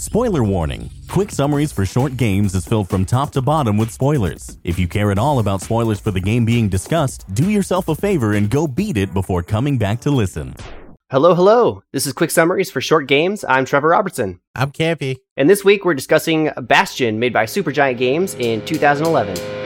Spoiler warning Quick Summaries for Short Games is filled from top to bottom with spoilers. If you care at all about spoilers for the game being discussed, do yourself a favor and go beat it before coming back to listen. Hello, hello. This is Quick Summaries for Short Games. I'm Trevor Robertson. I'm Campy. And this week we're discussing Bastion, made by Supergiant Games in 2011.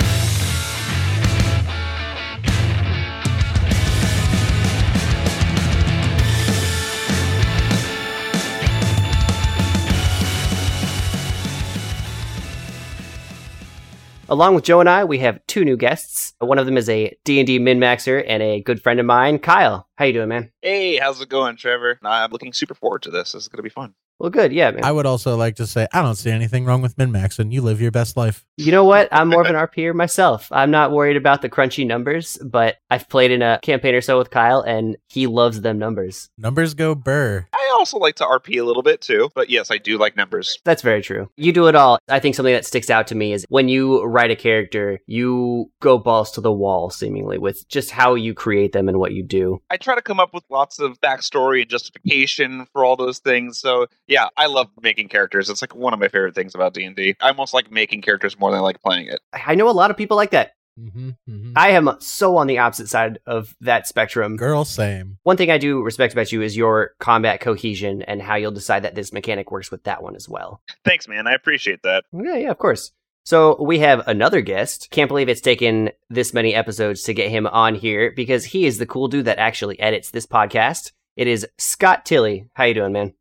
Along with Joe and I, we have two new guests. One of them is a D&D min-maxer and a good friend of mine, Kyle. How you doing, man? Hey, how's it going, Trevor? I'm looking super forward to this. This is going to be fun. Well, good. Yeah, man. I would also like to say I don't see anything wrong with min max, and you live your best life. You know what? I'm more of an RPer myself. I'm not worried about the crunchy numbers, but I've played in a campaign or so with Kyle, and he loves them numbers. Numbers go burr. I also like to RP a little bit too, but yes, I do like numbers. That's very true. You do it all. I think something that sticks out to me is when you write a character, you go balls to the wall, seemingly, with just how you create them and what you do. I try to come up with lots of backstory and justification for all those things. So yeah, I love making characters. It's like one of my favorite things about D and D. I almost like making characters more than I like playing it. I know a lot of people like that. Mm-hmm, mm-hmm. I am so on the opposite side of that spectrum. Girl, same. One thing I do respect about you is your combat cohesion and how you'll decide that this mechanic works with that one as well. Thanks, man. I appreciate that. Yeah, yeah, of course. So we have another guest. Can't believe it's taken this many episodes to get him on here because he is the cool dude that actually edits this podcast. It is Scott Tilley. How you doing, man?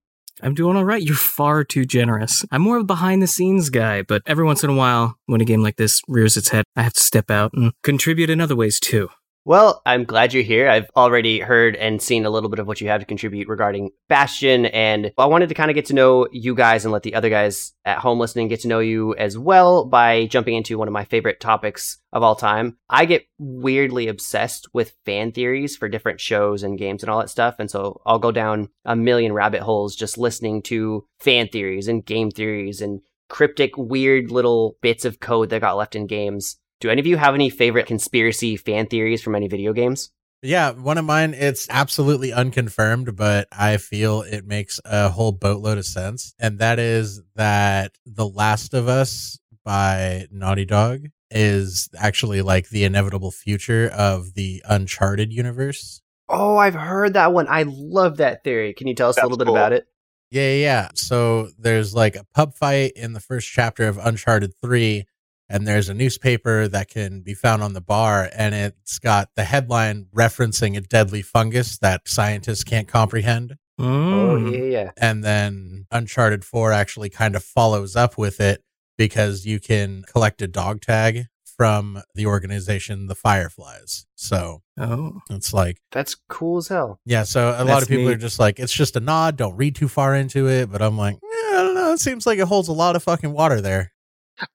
I'm doing all right. You're far too generous. I'm more of a behind the scenes guy, but every once in a while, when a game like this rears its head, I have to step out and contribute in other ways too. Well, I'm glad you're here. I've already heard and seen a little bit of what you have to contribute regarding Bastion, and I wanted to kind of get to know you guys and let the other guys at home listening get to know you as well by jumping into one of my favorite topics of all time. I get weirdly obsessed with fan theories for different shows and games and all that stuff, and so I'll go down a million rabbit holes just listening to fan theories and game theories and cryptic, weird little bits of code that got left in games. Do any of you have any favorite conspiracy fan theories from any video games? Yeah, one of mine, it's absolutely unconfirmed, but I feel it makes a whole boatload of sense. And that is that The Last of Us by Naughty Dog is actually like the inevitable future of the Uncharted universe. Oh, I've heard that one. I love that theory. Can you tell us a little bit cool. about it? Yeah, yeah, yeah. So there's like a pub fight in the first chapter of Uncharted 3, and there's a newspaper that can be found on the bar, and it's got the headline referencing a deadly fungus that scientists can't comprehend. Oh, Mm. yeah, yeah. And then Uncharted 4 actually kind of follows up with it because you can collect a dog tag from the organization The Fireflies. So Oh. it's like, That's cool as hell. yeah, so a lot of people neat. are just like, it's just a nod. Don't read too far into it. But I'm like, eh, I don't know. It seems like it holds a lot of fucking water there.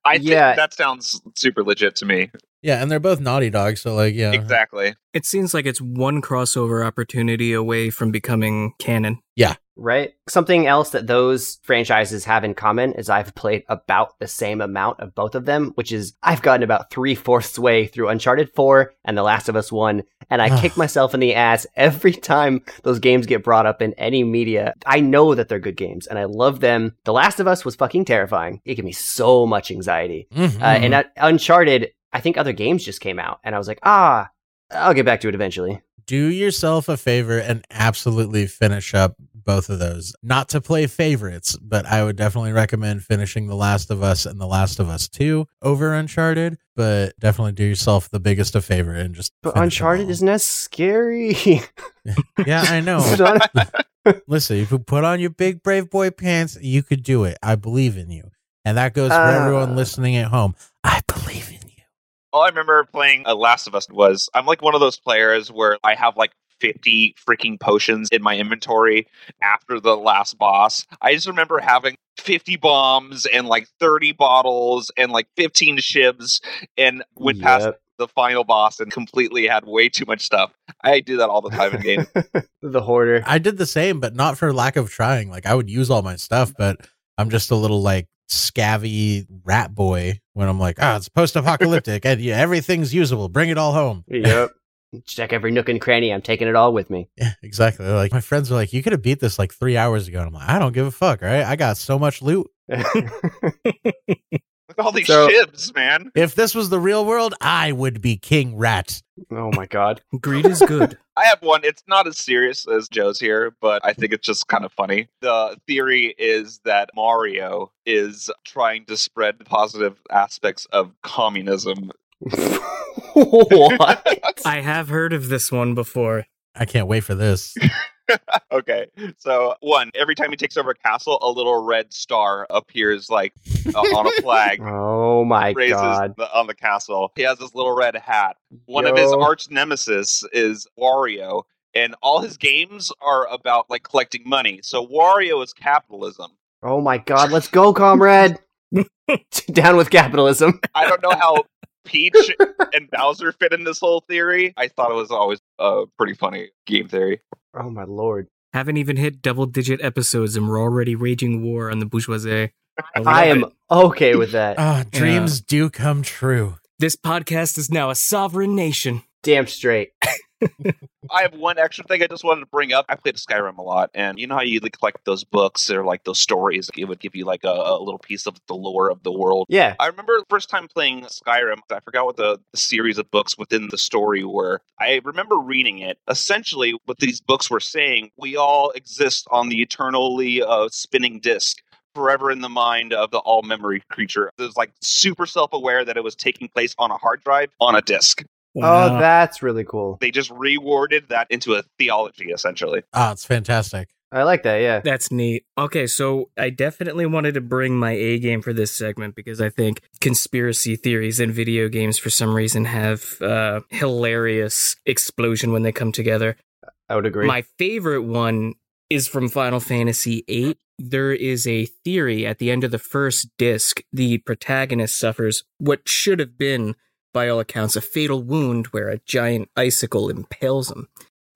I think Yeah. that sounds super legit to me. Yeah, and they're both Naughty Dogs, so like, yeah, Exactly. It seems like it's one crossover opportunity away from becoming canon. Right? Something else that those franchises have in common is I've played about the same amount of both of them, which is I've gotten about three fourths way through Uncharted 4 and The Last of Us 1, and I kick myself in the ass every time those games get brought up in any media. I know that they're good games, and I love them. The Last of Us was fucking terrifying. It gave me so much anxiety. Mhm. Uh, and uh, Uncharted, I think other games just came out, and I was like, ah, I'll get back to it eventually. do yourself a favor and absolutely finish up both of those. Not to play favorites, but I would definitely recommend finishing The Last of Us and The Last of Us 2 over Uncharted, but definitely do yourself the biggest of favor and just But finish them Uncharted all. isn't as scary. Yeah, I know. Listen, if you put on your big brave boy pants, you could do it. I believe in you. And that goes for Uh. everyone listening at home. I believe in you. All I remember playing uh, Last of Us was I'm like one of those players where I have like 50 freaking potions in my inventory after the last boss. I just remember having 50 bombs and like 30 bottles and like 15 shivs and went past the final boss and completely had way too much stuff. I do that all the time in games. the hoarder. I did the same, but not for lack of trying. Like I would use all my stuff, but I'm just a little like scabby rat boy when I'm like, ah, it's post apocalyptic and yeah, everything's usable. Bring it all home. Yep. Check every nook and cranny. I'm taking it all with me. Yeah, exactly. Like my friends were like, "You could have beat this like three hours ago." And I'm like, "I don't give a fuck, right? I got so much loot. Look at all these So- ships, man. If this was the real world, I would be King Rat." oh my god. Greed is good. I have one. It's not as serious as Joe's here, but I think it's just kind of funny. The theory is that Mario is trying to spread positive aspects of communism. What? I have heard of this one before. I can't wait for this. okay, so one, every time he takes over a castle, a little red star appears like uh, on a flag. Oh my raises god. the, on the castle. He has this little red hat. One of his arch nemesis is Wario, and all his games are about like collecting money. So Wario is capitalism. Oh my god. Let's go, comrade. Down with capitalism. I don't know how Peach and Bowser fit in this whole theory. I thought it was always a pretty funny game theory. Oh my lord. Haven't even hit double digit episodes and we're already waging war on the bourgeoisie. love I am it. okay with that. Ah, dreams do come true. This podcast is now a sovereign nation. Damn straight. I have one extra thing I just wanted to bring up. I played Skyrim a lot, and you know how you collect those books or like those stories? It would give you like a, a little piece of the lore of the world. Yeah. I remember the first time playing Skyrim, I forgot what the, the series of books within the story were. I remember reading it. Essentially, what these books were saying, we all exist on the eternally uh, spinning disc. Forever in the mind of the all memory creature. It was like super self aware that it was taking place on a hard drive on a disc. Oh, that's really cool. They just reworded that into a theology, essentially. Ah, it's fantastic. I like that. Yeah. That's neat. Okay, so I definitely wanted to bring my A game for this segment because I think conspiracy theories in video games for some reason have uh, hilarious explosion when they come together. I would agree. My favorite one is from Final Fantasy VIII. There is a theory at the end of the first disc, the protagonist suffers what should have been, by all accounts, a fatal wound where a giant icicle impales him.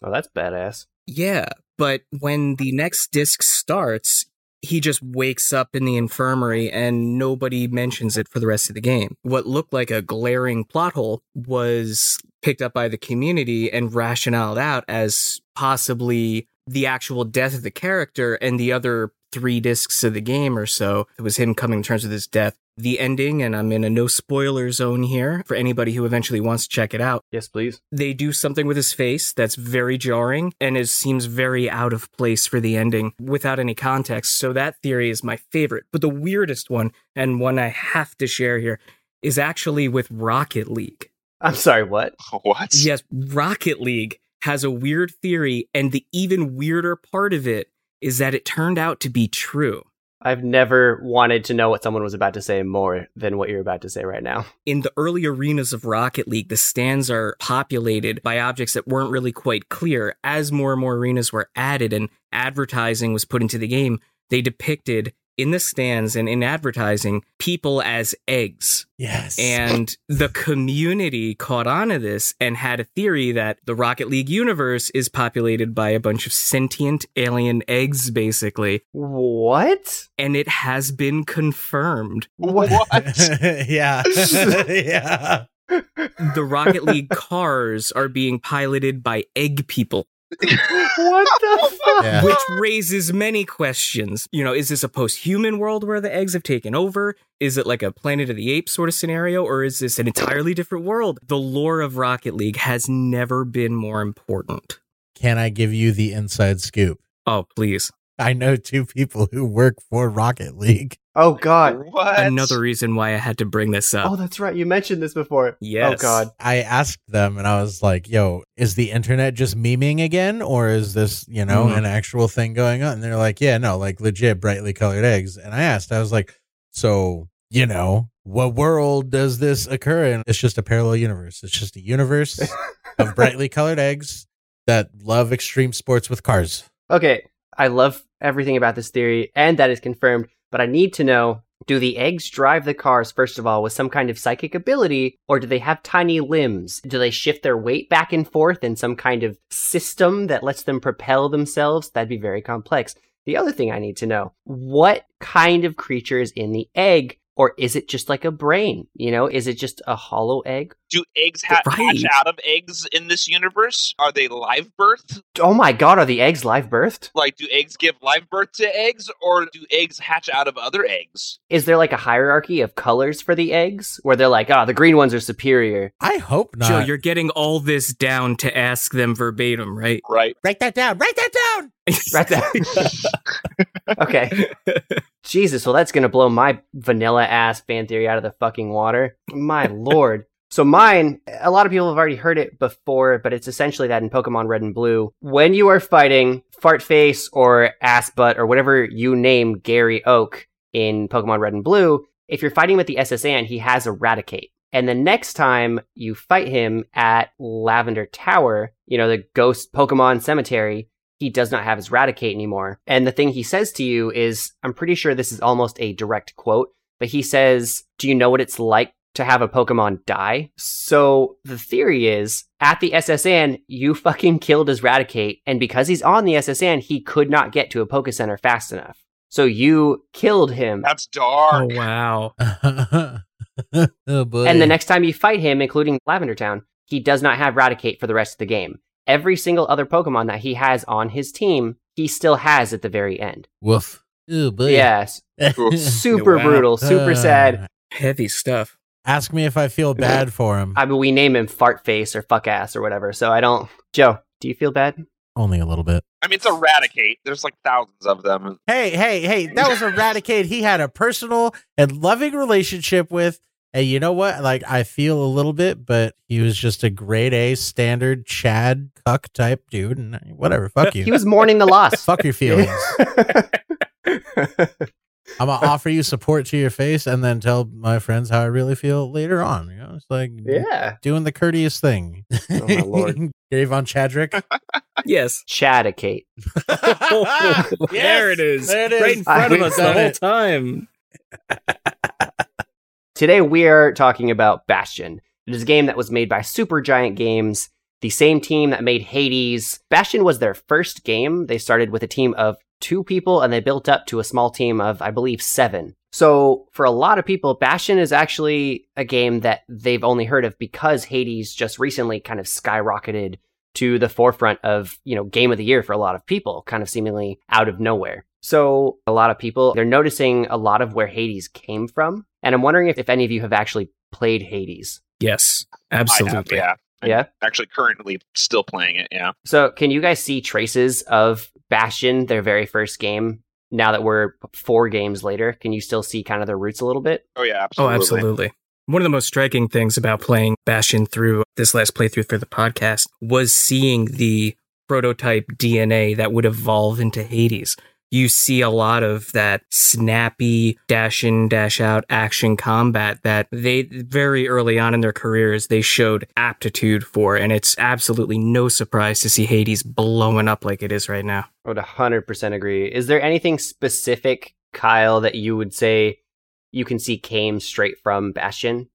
oh, that's badass. Yeah, but when the next disc starts, he just wakes up in the infirmary and nobody mentions it for the rest of the game. What looked like a glaring plot hole was picked up by the community and rationaled out as possibly the actual death of the character and the other three discs of the game or so. It was him coming to terms with his death. The ending, and I'm in a no spoiler zone here for anybody who eventually wants to check it out Yes, please. they do something with his face that's very jarring and it seems very out of place for the ending without any context. So that theory is my favorite. But the weirdest one, and one I have to share here, is actually with Rocket League. I'm sorry. What? What? Yes, Rocket League has a weird theory, and the even weirder part of it is that it turned out to be true. I've never wanted to know what someone was about to say more than what you're about to say right now. in the early arenas of Rocket League, the stands are populated by objects that weren't really quite clear. As more and more arenas were added and advertising was put into the game, they depicted in the stands and in advertising people as eggs. Yes. And the community caught on to this and had a theory that the Rocket League universe is populated by a bunch of sentient alien eggs, basically. What? And it has been confirmed. What? yeah. yeah. the Rocket League cars are being piloted by egg people, what the fuck? Yeah. which raises many questions. You know, is this a post human world where the eggs have taken over? Is it like a Planet of the Apes sort of scenario, or is this an entirely different world? The lore of Rocket League has never been more important. Can I give you the inside scoop? Oh, please. I know two people who work for Rocket League. Oh god. What? Another reason why I had to bring this up. Oh, that's right. You mentioned this before. Yes. Oh god. I asked them and I was like, yo, is the internet just memeing again? Or is this, you know, Mhm. an actual thing going on? And they're like, yeah, no, like legit brightly colored eggs. And I asked, I was like, so, you know, what world does this occur in? It's just a parallel universe. It's just a universe of brightly colored eggs that love extreme sports with cars. Okay, I love everything about this theory, and that is confirmed, but I need to know do the eggs drive the cars, first of all, with some kind of psychic ability, or do they have tiny limbs? Do they shift their weight back and forth in some kind of system that lets them propel themselves? That'd be very complex. The other thing I need to know what kind of creature is in the egg Or is it just like a brain? You know, is it just a hollow egg? Do eggs ha- Right. hatch out of eggs in this universe? Are they live birth? Oh my god, are the eggs live birthed? Like, do eggs give live birth to eggs, or do eggs hatch out of other eggs? Is there like a hierarchy of colors for the eggs where they're like, oh, the green ones are superior? I hope not. Joe, you're getting all this down to ask them verbatim, right? Right. write that down. Write that down. Right there. okay. Jesus, well, that's going to blow my vanilla ass fan theory out of the fucking water. My lord. So, mine, a lot of people have already heard it before, but it's essentially that in Pokemon Red and Blue, when you are fighting Fartface or Ass Butt or whatever you name Gary Oak in Pokemon Red and Blue, if you're fighting with the S.S. Anne, he has a Raticate. And the next time you fight him at Lavender Tower, you know, the ghost Pokemon cemetery, he does not have his Raticate anymore. And the thing he says to you is, I'm pretty sure this is almost a direct quote, but he says, Do you know what it's like to have a Pokemon die? So the theory is, at the S.S. Anne, you fucking killed his Raticate, and because he's on the S.S. Anne, he could not get to a Poke Center fast enough. So you killed him. That's Oh dark. wow. oh boy. And the next time you fight him, including Lavender Town, he does not have Raticate for the rest of the game. Every single other Pokemon that he has on his team, he still has at the very end. woof. Oh boy. Yes. Super brutal, super sad. Heavy stuff. Ask me if I feel bad for him. I mean, we name him Fart Face or Fuck Ass or whatever. So I don't. Joe, do you feel bad? Only a little bit. I mean, it's a Raticate. There's like thousands of them. Hey, hey, hey! That was a Raticate. He had a personal and loving relationship with. And you know what? Like, I feel a little bit, but he was just a grade A standard Chad cuck type dude. And whatever. Fuck you. He was mourning the loss. Fuck your feelings. I'm gonna offer you support to your face, and then tell my friends how I really feel later on. You know, it's like yeah. doing the courteous thing. Oh, my lord. Gary Von Chadrick. Yes. Chaticate. there it is. There it is. Right in front of us the whole it. time. Today we are talking about Bastion. It is a game that was made by Supergiant Games, the same team that made Hades. Bastion was their first game. They started with a team of two people and they built up to a small team of, I believe, seven. So for a lot of people, Bastion is actually a game that they've only heard of because Hades just recently kind of skyrocketed to the forefront of, you know, game of the year for a lot of people, kind of seemingly out of nowhere. So a lot of people, they're noticing a lot of where Hades came from. And I'm wondering if, if any of you have actually played Hades. Yes. I have, Absolutely. yeah. I'm Yeah? Actually, currently still playing it. Yeah. So can you guys see traces of Bastion, their very first game? Now that we're four games later, can you still see kind of their roots a little bit? Oh yeah. Oh, Absolutely. absolutely. One of the most striking things about playing Bastion through this last playthrough for the podcast was seeing the prototype DNA that would evolve into Hades. You see a lot of that snappy dash in, dash out action combat that they very early on in their careers they showed aptitude for, and it's absolutely no surprise to see Hades blowing up like it is right now. I would 100% agree. Is there anything specific, Kyle, that you would say you can see came straight from Bastion?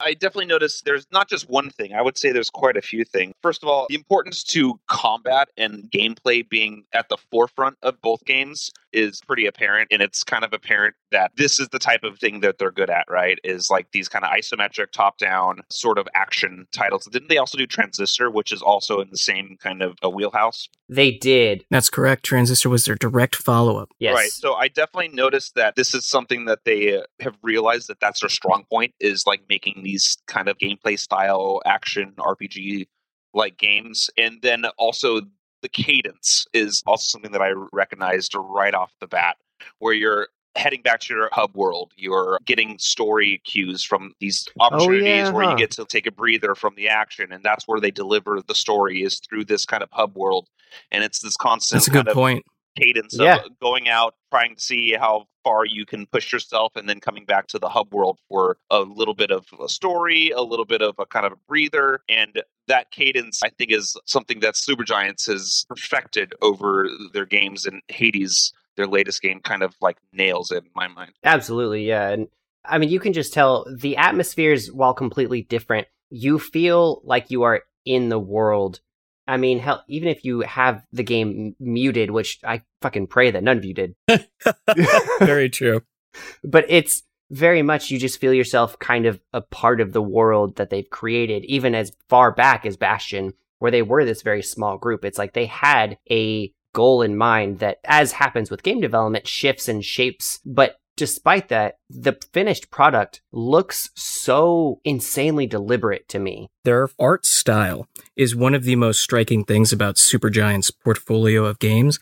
I definitely noticed there's not just one thing. I would say there's quite a few things. First of all, the importance to combat and gameplay being at the forefront of both games is pretty apparent. And it's kind of apparent that this is the type of thing that they're good at, right? Is like these kind of isometric, top down sort of action titles. Didn't they also do Transistor, which is also in the same kind of a wheelhouse? They did. That's correct. Transistor was their direct follow up. Yes. Right. So I definitely noticed that this is something that they uh, have realized that that's their strong point is like making these kind of gameplay style action RPG like games. And then also the cadence is also something that I recognized right off the bat where you're heading back to your hub world you're getting story cues from these oh, opportunities yeah, where huh. you get to take a breather from the action and that's where they deliver the story is through this kind of hub world and it's this constant That's a kind good of point. Cadence Yeah. of going out, trying to see how far you can push yourself, and then coming back to the hub world for a little bit of a story, a little bit of a kind of a breather. And that cadence, I think, is something that Supergiants has perfected over their games, and Hades, their latest game, kind of like nails it in my mind. Absolutely, yeah. And I mean, you can just tell the atmospheres, while completely different, you feel like you are in the world. I mean, hell, even if you have the game m- muted, which I fucking pray that none of you did, Very true. but it's very much you just feel yourself kind of a part of the world that they've created, even as far back as Bastion, where they were this very small group. It's like they had a goal in mind that, as happens with game development, shifts and shapes. But despite that, the finished product looks so insanely deliberate to me. Their art style is one of the most striking things about Supergiant's portfolio of games.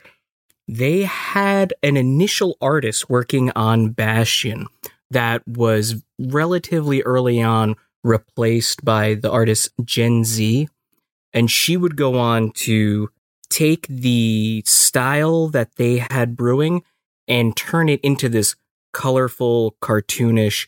They had an initial artist working on Bastion that was relatively early on replaced by the artist Jen Zee. And she would go on to take the style that they had brewing and turn it into this colorful, cartoonish,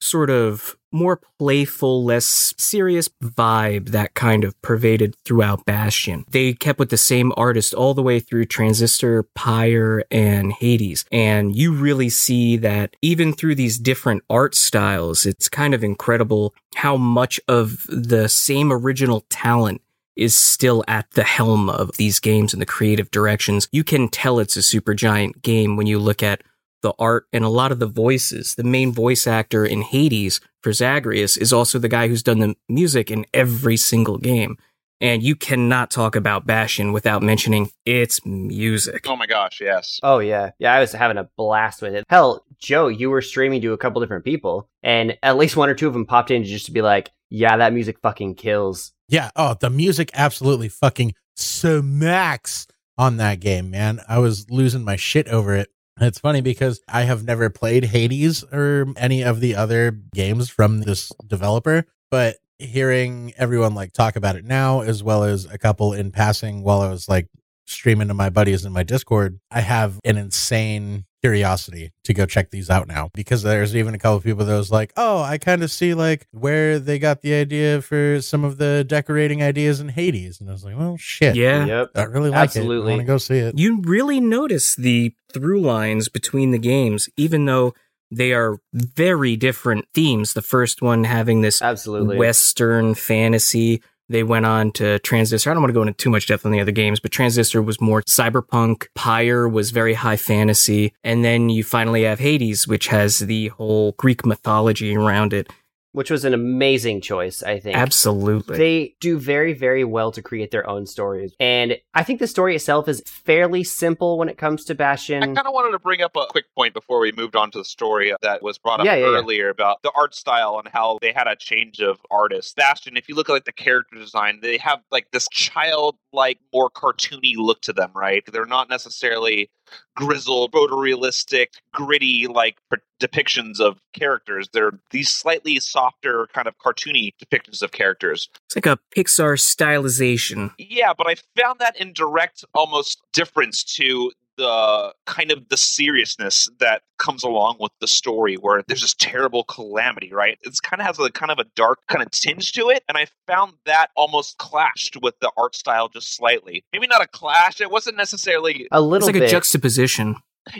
sort of more playful, less serious vibe that kind of pervaded throughout Bastion. They kept with the same artist all the way through Transistor, Pyre, and Hades. And you really see that even through these different art styles, it's kind of incredible how much of the same original talent is still at the helm of these games and the creative directions. You can tell it's a Supergiant game when you look at the art and a lot of the voices. The main voice actor in Hades for Zagreus is also the guy who's done the music in every single game. And you cannot talk about Bastion without mentioning its music. Oh my gosh, yes. Oh yeah, yeah. I was having a blast with it. Hell, Joe, you were streaming to a couple different people, and at least one or two of them popped in just to be like, "Yeah, that music fucking kills." Yeah. Oh, the music absolutely fucking smacks on that game, man. I was losing my shit over it. It's funny because I have never played Hades or any of the other games from this developer, but hearing everyone like talk about it now, as well as a couple in passing while I was like streaming to my buddies in my Discord, I have an insane curiosity to go check these out now because there's even a couple of people that was like, oh, I kind of see like where they got the idea for some of the decorating ideas in Hades. And I was like, well, shit. Yeah. Yep. I really like Absolutely. it. I want to go see it. You really notice the through lines between the games, even though they are very different themes. The first one having this Absolutely. Western fantasy. They went on to Transistor. I don't want to go into too much depth on the other games, but Transistor was more cyberpunk. Pyre was very high fantasy. And then you finally have Hades, which has the whole Greek mythology around it. Which was an amazing choice, I think. Absolutely. They do very, very well to create their own stories. And I think the story itself is fairly simple when it comes to Bastion. I kind of wanted to bring up a quick point before we moved on to the story that was brought up Yeah, yeah, yeah. earlier about the art style and how they had a change of artists. Bastion, if you look at like the character design, they have like this childlike, more cartoony look to them, right? They're not necessarily grizzled, photorealistic, gritty like depictions of characters. They're these slightly softer, kind of cartoony depictions of characters. it's like a Pixar stylization. Yeah, but I found that in direct almost difference to the kind of the seriousness that comes along with the story where there's this terrible calamity, right? It's kind of has a kind of a dark kind of tinge to it. And I found that almost clashed with the art style just slightly. Maybe not a clash. It wasn't necessarily a little It's like bit. a juxtaposition.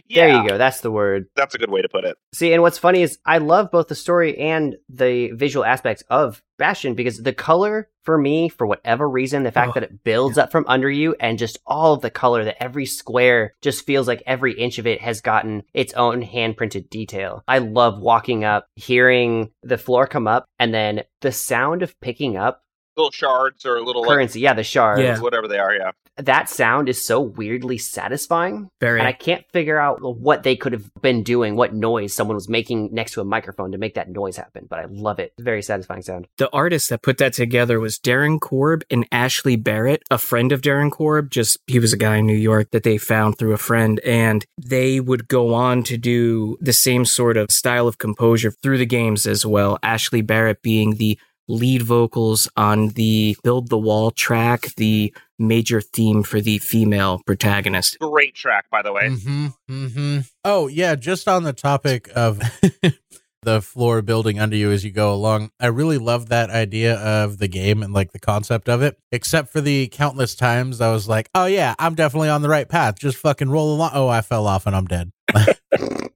Yeah, There you go. That's the word. That's a good way to put it. See, and what's funny is I love both the story and the visual aspects of Bastion because the color for me, for whatever reason, the fact Oh, that it builds up from under you and just all of the color, that every square just feels like every inch of it has gotten its own hand printed detail. I love walking up, hearing the floor come up, and then the sound of picking up Little shards or little like, currency. Yeah, the shards. Yeah. whatever they are. Yeah. That sound is so weirdly satisfying. Very. And I can't figure out what they could have been doing, what noise someone was making next to a microphone to make that noise happen. But I love it. Very satisfying sound. the artist that put that together was Darren Korb and Ashley Barrett, a friend of Darren Korb. Just he was a guy in New York that they found through a friend, and they would go on to do the same sort of style of composure through the games as well. Ashley Barrett being the lead vocals on the Build the Wall track, the major theme for the female protagonist. Great track, by the way. Mm-hmm. Mm-hmm. Oh yeah, just on the topic of the floor building under you as you go along, I really love that idea of the game and like the concept of it. Except for the countless times I was like, "Oh yeah, I'm definitely on the right path. Just fucking roll along." Oh, I fell off and I'm dead.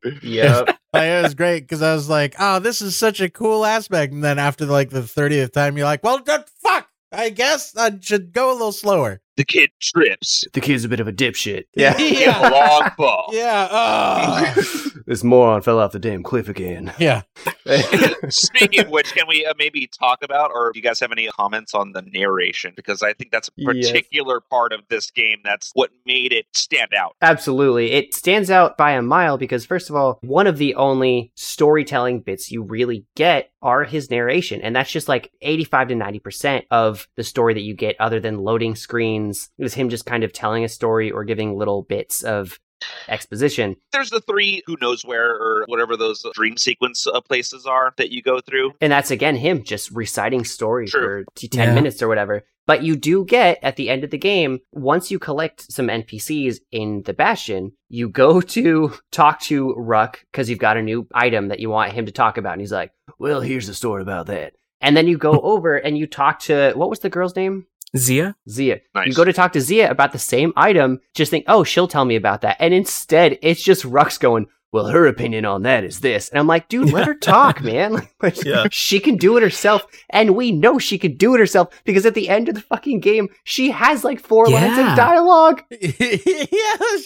Yep. Like, it was great because I was like, "Oh, this is such a cool aspect." And then after like the thirtieth time, you're like, "Well, fuck. I guess I should go a little slower." The kid trips. The kid's a bit of a dipshit. Yeah. He has a long ball. Yeah. Oh. this moron fell off the damn cliff again. yeah. Speaking of which, can we uh, maybe talk about, or do you guys have any comments on the narration? Because I think that's a Yes. particular part of this game that's what made it stand out. Absolutely. It stands out by a mile because, first of all, one of the only storytelling bits you really get are his narration. And that's just like 85 to 90% of the story that you get, other than loading screens. It was him just kind of telling a story or giving little bits of exposition. There's the three who knows where, or whatever those dream sequence uh, places are that you go through. And that's again him just reciting stories True. for 10 Yeah. minutes or whatever. But you do get at the end of the game, once you collect some NPCs in the Bastion, you go to talk to Rucks because you've got a new item that you want him to talk about. And he's like, Well, here's the story about that. And then you go over and you talk to what was the girl's name? Zia? Zia. Nice. You go to talk to Zia about the same item, just think, oh, she'll tell me about that. And instead, it's just Rucks going, well, her opinion on that is this. And I'm like, dude, let her talk, man. Like, Yeah. She can do it herself. And we know she can do it herself because at the end of the fucking game, she has like four lines of dialogue. yeah.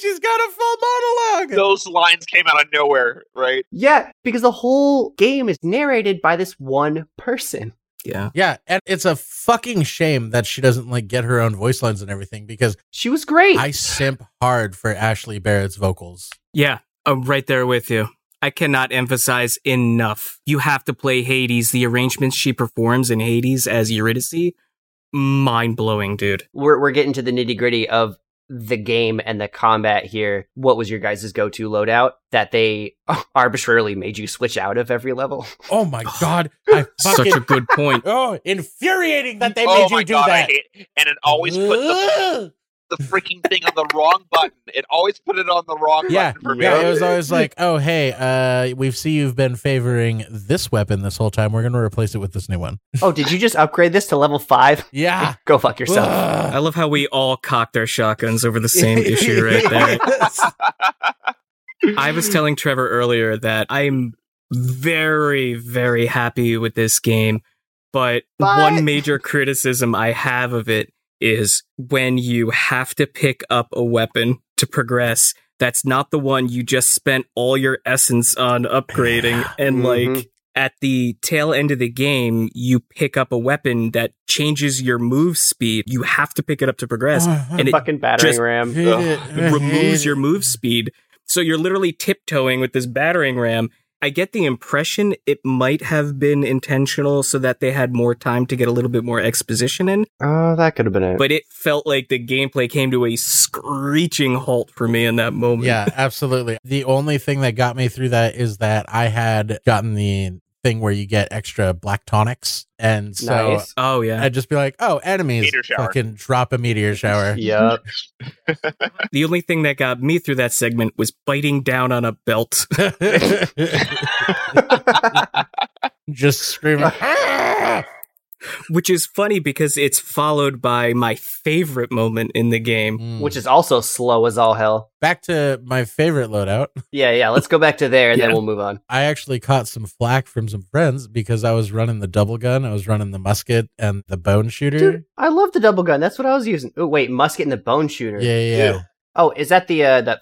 She's got a full monologue. Those lines came out of nowhere, right? Yeah, because the whole game is narrated by this one person. Yeah. Yeah, and it's a fucking shame that she doesn't like get her own voice lines and everything because She was great. I simp hard for Ashley Barrett's vocals. Yeah. I'm right there with you. I cannot emphasize enough. You have to play Hades. The arrangements she performs in Hades as Eurydice, mind blowing, dude. we're we're getting to the nitty gritty of the game and the combat here. What was your guys' go to loadout that they arbitrarily made you switch out of every level? Oh my god, I Such a good point. oh infuriating that they oh made my you do god, that. I hate And it always put the, the freaking thing on the wrong button. It always put it on the wrong yeah, button for me. yeah. It was always like, oh hey, uh, we see you've been favoring this weapon this whole time. We're gonna replace it with this new one. oh, did you just upgrade this to level five? Yeah. Go fuck yourself. I love how we all cocked our shotguns over the same issue right there. I was telling Trevor earlier that I'm very, very happy with this game, but But- one major criticism I have of it is when you have to pick up a weapon to progress. That's not the one you just spent all your essence on upgrading. And Mhm. like at the tail end of the game, you pick up a weapon that changes your move speed. You have to pick it up to progress. and it Fucking battering just- ram. it removes your move speed. So you're literally tiptoeing with this battering ram. I get the impression it might have been intentional so that they had more time to get a little bit more exposition in, Oh, that could have been it. but it felt like the gameplay came to a screeching halt for me in that moment. Yeah, absolutely. The only thing that got me through that is that I had gotten the thing where you get extra black tonics. And so nice. Oh yeah. I'd just be like, oh, enemies Meteor fucking drop a meteor shower. Yup. The only thing that got me through that segment was biting down on a belt. just screaming. Ah! Which is funny because it's followed by my favorite moment in the game. Mm. Which is also slow as all hell. back to my favorite loadout. Yeah, yeah. Let's go back to there and then we'll move on. I actually caught some flack from some friends because I was running the double gun, I was running the musket and the bone shooter. Dude, I love the double gun. That's what I was using. Oh, wait, musket and the bone shooter. yeah, yeah, yeah. Oh, is that the uh the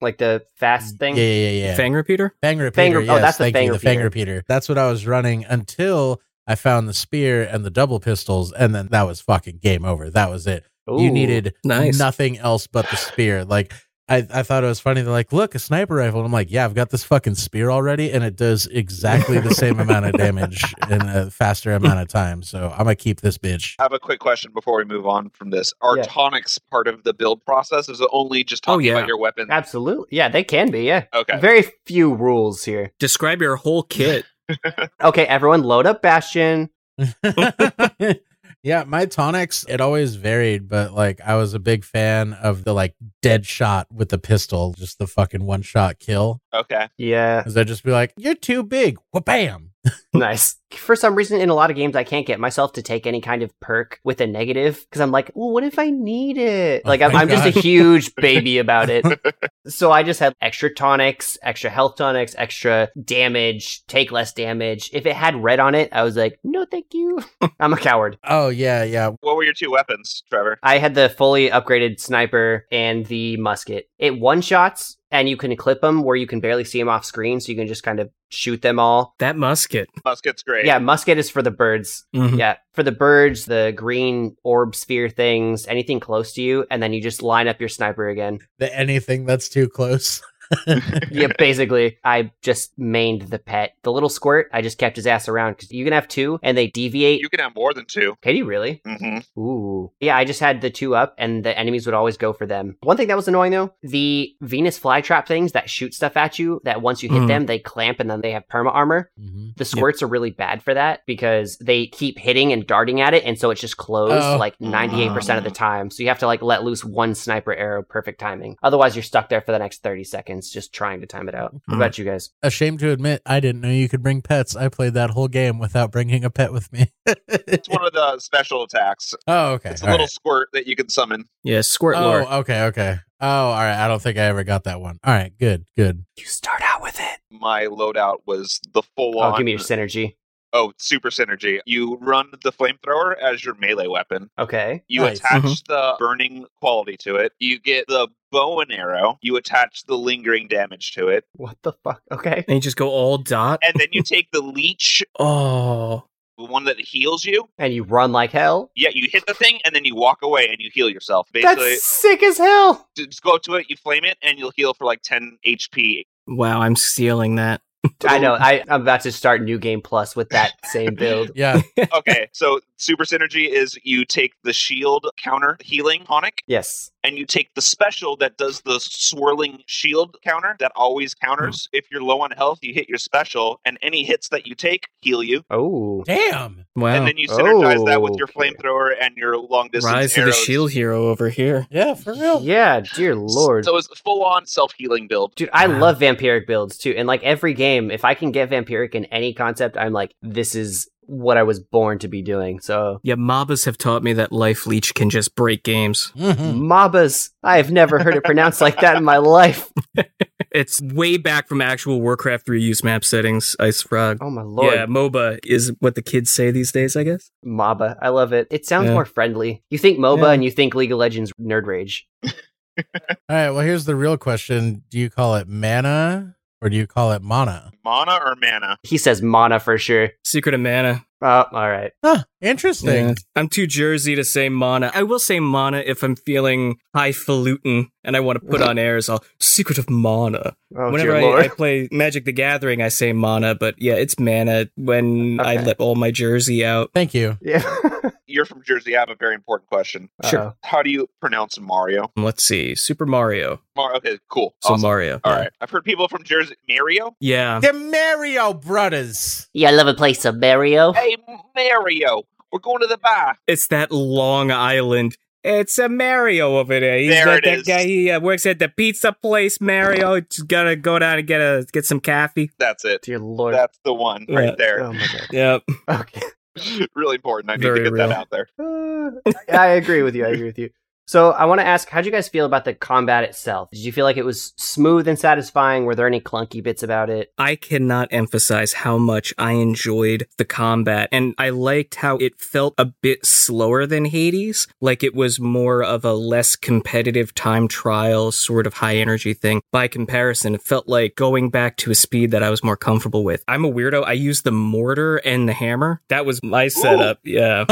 like the fast thing? Yeah, yeah, yeah. Fang repeater? Fang repeater. Fang- oh, yes, that's the thank fang you, the fang repeater. repeater. That's what I was running until I found the spear and the double pistols, and then that was fucking game over. That was it. You needed Nice. nothing else but the spear. Like I, I thought it was funny. They're like, "Look, a sniper rifle." And I'm like, "Yeah, I've got this fucking spear already, and it does exactly the same amount of damage in a faster amount of time. So I'm gonna keep this bitch." I have a quick question before we move on from this. Are Yeah. tonics part of the build process? Is it only just oh, talking Oh, yeah. about your weapon? Absolutely. Yeah, they can be. Yeah. Okay. Very few rules here. Describe your whole kit. Okay, everyone, load up Bastion. yeah, my tonics it always varied, but like I was a big fan of the like dead shot with the pistol, just the fucking one shot kill. Okay. Yeah. Because I'd just be like, "You're too big," wha bam. nice. For some reason, in a lot of games, I can't get myself to take any kind of perk with a negative because I'm like, well, what if I need it? Oh Like, I'm, I'm just a huge baby about it. So I just had extra tonics, extra health tonics, extra damage, take less damage. If it had red on it, I was like, no, thank you. I'm a coward. Oh yeah, yeah. What were your two weapons, Trevor? I had the fully upgraded sniper and the musket. It one shots and you can clip them where you can barely see them off screen, so you can just kind of shoot them all. That musket. Musket's great. Yeah, musket is for the birds. Mhm. Yeah, for the birds, the green orb sphere things, anything close to you, and then you just line up your sniper again. The anything that's too close. yeah, basically, I just mained the pet. The little squirt, I just kept his ass around because you can have two and they deviate. You can have more than two. Can you really? hmm Ooh. Yeah, I just had the two up and the enemies would always go for them. One thing that was annoying though, the Venus flytrap things that shoot stuff at you, that once you hit Mhm. them, they clamp and then they have perma armor. Mhm. The squirts are really bad for that because they keep hitting and darting at it, and so it's just closed Oh. like 98% of the time. So you have to like let loose one sniper arrow, perfect timing. Otherwise, you're stuck there for the next 30 seconds just trying to time it out. What Mhm. about you guys? Ashamed to admit, I didn't know you could bring pets. I played that whole game without bringing a pet with me. It's one of the special attacks. oh, okay. It's a all little right. squirt that you can summon. Yeah, squirt lore. Oh, okay, okay. Oh, all right. I don't think I ever got that one. All right, good, good. You start out with it. My loadout was the full Oh, on. give me your synergy. oh, super synergy. You run the flamethrower as your melee weapon. Okay. You Nice. attach Mhm. the burning quality to it. You get the bow and arrow. You attach the lingering damage to it. What the fuck? Okay. And you just go all dot. And then you take the leech, Oh, the one that heals you. And you run like hell? Yeah, you hit the thing and then you walk away and you heal yourself. Basically, That's sick as hell. just go up to it, you flame it, and you'll heal for like 10 HP. wow! I'm stealing that. I know. I, I'm about to start New Game Plus with that same build. Yeah. okay, so super synergy is you take the shield counter healing tonic Yes. and you take the special that does the swirling shield counter that always counters. Mm. If you're low on health, you hit your special, and any hits that you take heal you. Oh. Damn. Wow! And then you synergize that with your oh, Okay. flamethrower and your long distance Rise of the shield hero over here. Yeah, for real. Yeah, dear lord. So it's full on self healing build. Dude, I Wow. love vampiric builds too. And like every game, if I can get vampiric in any concept, I'm like, this is what I was born to be doing. So Yeah, MOBAs have taught me that Life Leech can just break games. Mhm. MOBAs. I have never heard it pronounced like that in my life. It's way back from actual Warcraft 3 use map settings, IceFrog. Oh my lord. Yeah, MOBA is what the kids say these days, I guess. MOBA. I love it. It sounds Yeah. more friendly. You think MOBA Yeah. and you think League of Legends Nerd Rage. All right. Well, here's the real question: Do you call it mana or do you call it mana? Mana or mana? He says mana for sure. Secret of Mana. Oh, all right. Huh. Interesting. Yeah. I'm too Jersey to say Mana. I will say Mana if I'm feeling highfalutin and I want to put mm-hmm. on airs. I'll Secret of Mana. Oh, Whenever I. I play Magic the Gathering, I say Mana, but yeah, it's Mana when I let all my Jersey out. Thank you. yeah. You're from Jersey. I have a very important question. Sure. Uh-oh. How do you pronounce Mario? Let's see, Super Mario. Mar- okay, cool. So Awesome. Mario. All yeah. right. I've heard people from Jersey. Mario? Yeah. The Mario Brothers. Yeah, I love a place of Mario. Hey, Mario. We're going to the bar. It's that Long Island. It's a Mario over there. He's There that, it that is. guy. He uh, works at the pizza place. Mario, just gotta go down and get a get some coffee. That's it. Dear lord. That's the one Yeah. right there. Oh my god. Yep. Okay. really important. I need Very to get real. that out there. Uh, I agree with you. I agree with you. So I want to ask, how'd you guys feel about the combat itself? Did you feel like it was smooth and satisfying? Were there any clunky bits about it? I cannot emphasize how much I enjoyed the combat, and I liked how it felt a bit slower than Hades. Like it was more of a less competitive time trial, sort of high energy thing. By comparison, it felt like going back to a speed that I was more comfortable with. I'm a weirdo. I used the mortar and the hammer. That was my setup. Yeah.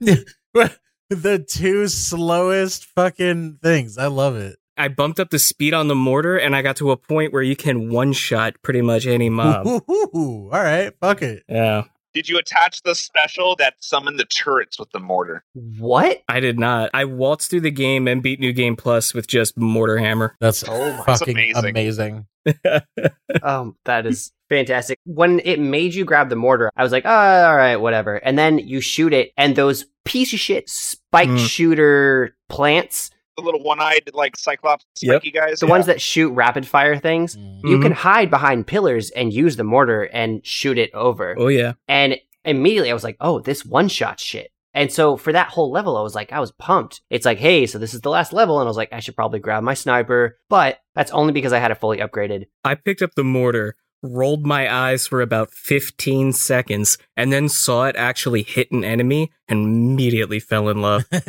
the two slowest fucking things. I love it. I bumped up the speed on the mortar, and I got to a point where you can one shot pretty much any mob. Ooh, all right, fuck it. yeah. Did you attach the special that summoned the turrets with the mortar? What? I did not. I waltzed through the game and beat New Game Plus with just Mortar Hammer. That's Oh That's fucking amazing. amazing. Um, that is fantastic. When it made you grab the mortar, I was like, oh, all right, whatever. And then you shoot it, and those piece of shit spike Mm. shooter plants The little one-eyed like Cyclops Yep. guys. The Yeah. ones that shoot rapid fire things. Mm. You can hide behind pillars and use the mortar and shoot it over. Oh yeah. And immediately I was like, oh, this one shot shit. And so for that whole level, I was like, I was pumped. It's like, hey, so this is the last level. And I was like, I should probably grab my sniper. But that's only because I had it fully upgraded. I picked up the mortar, rolled my eyes for about 15 seconds, and then saw it actually hit an enemy and immediately fell in love.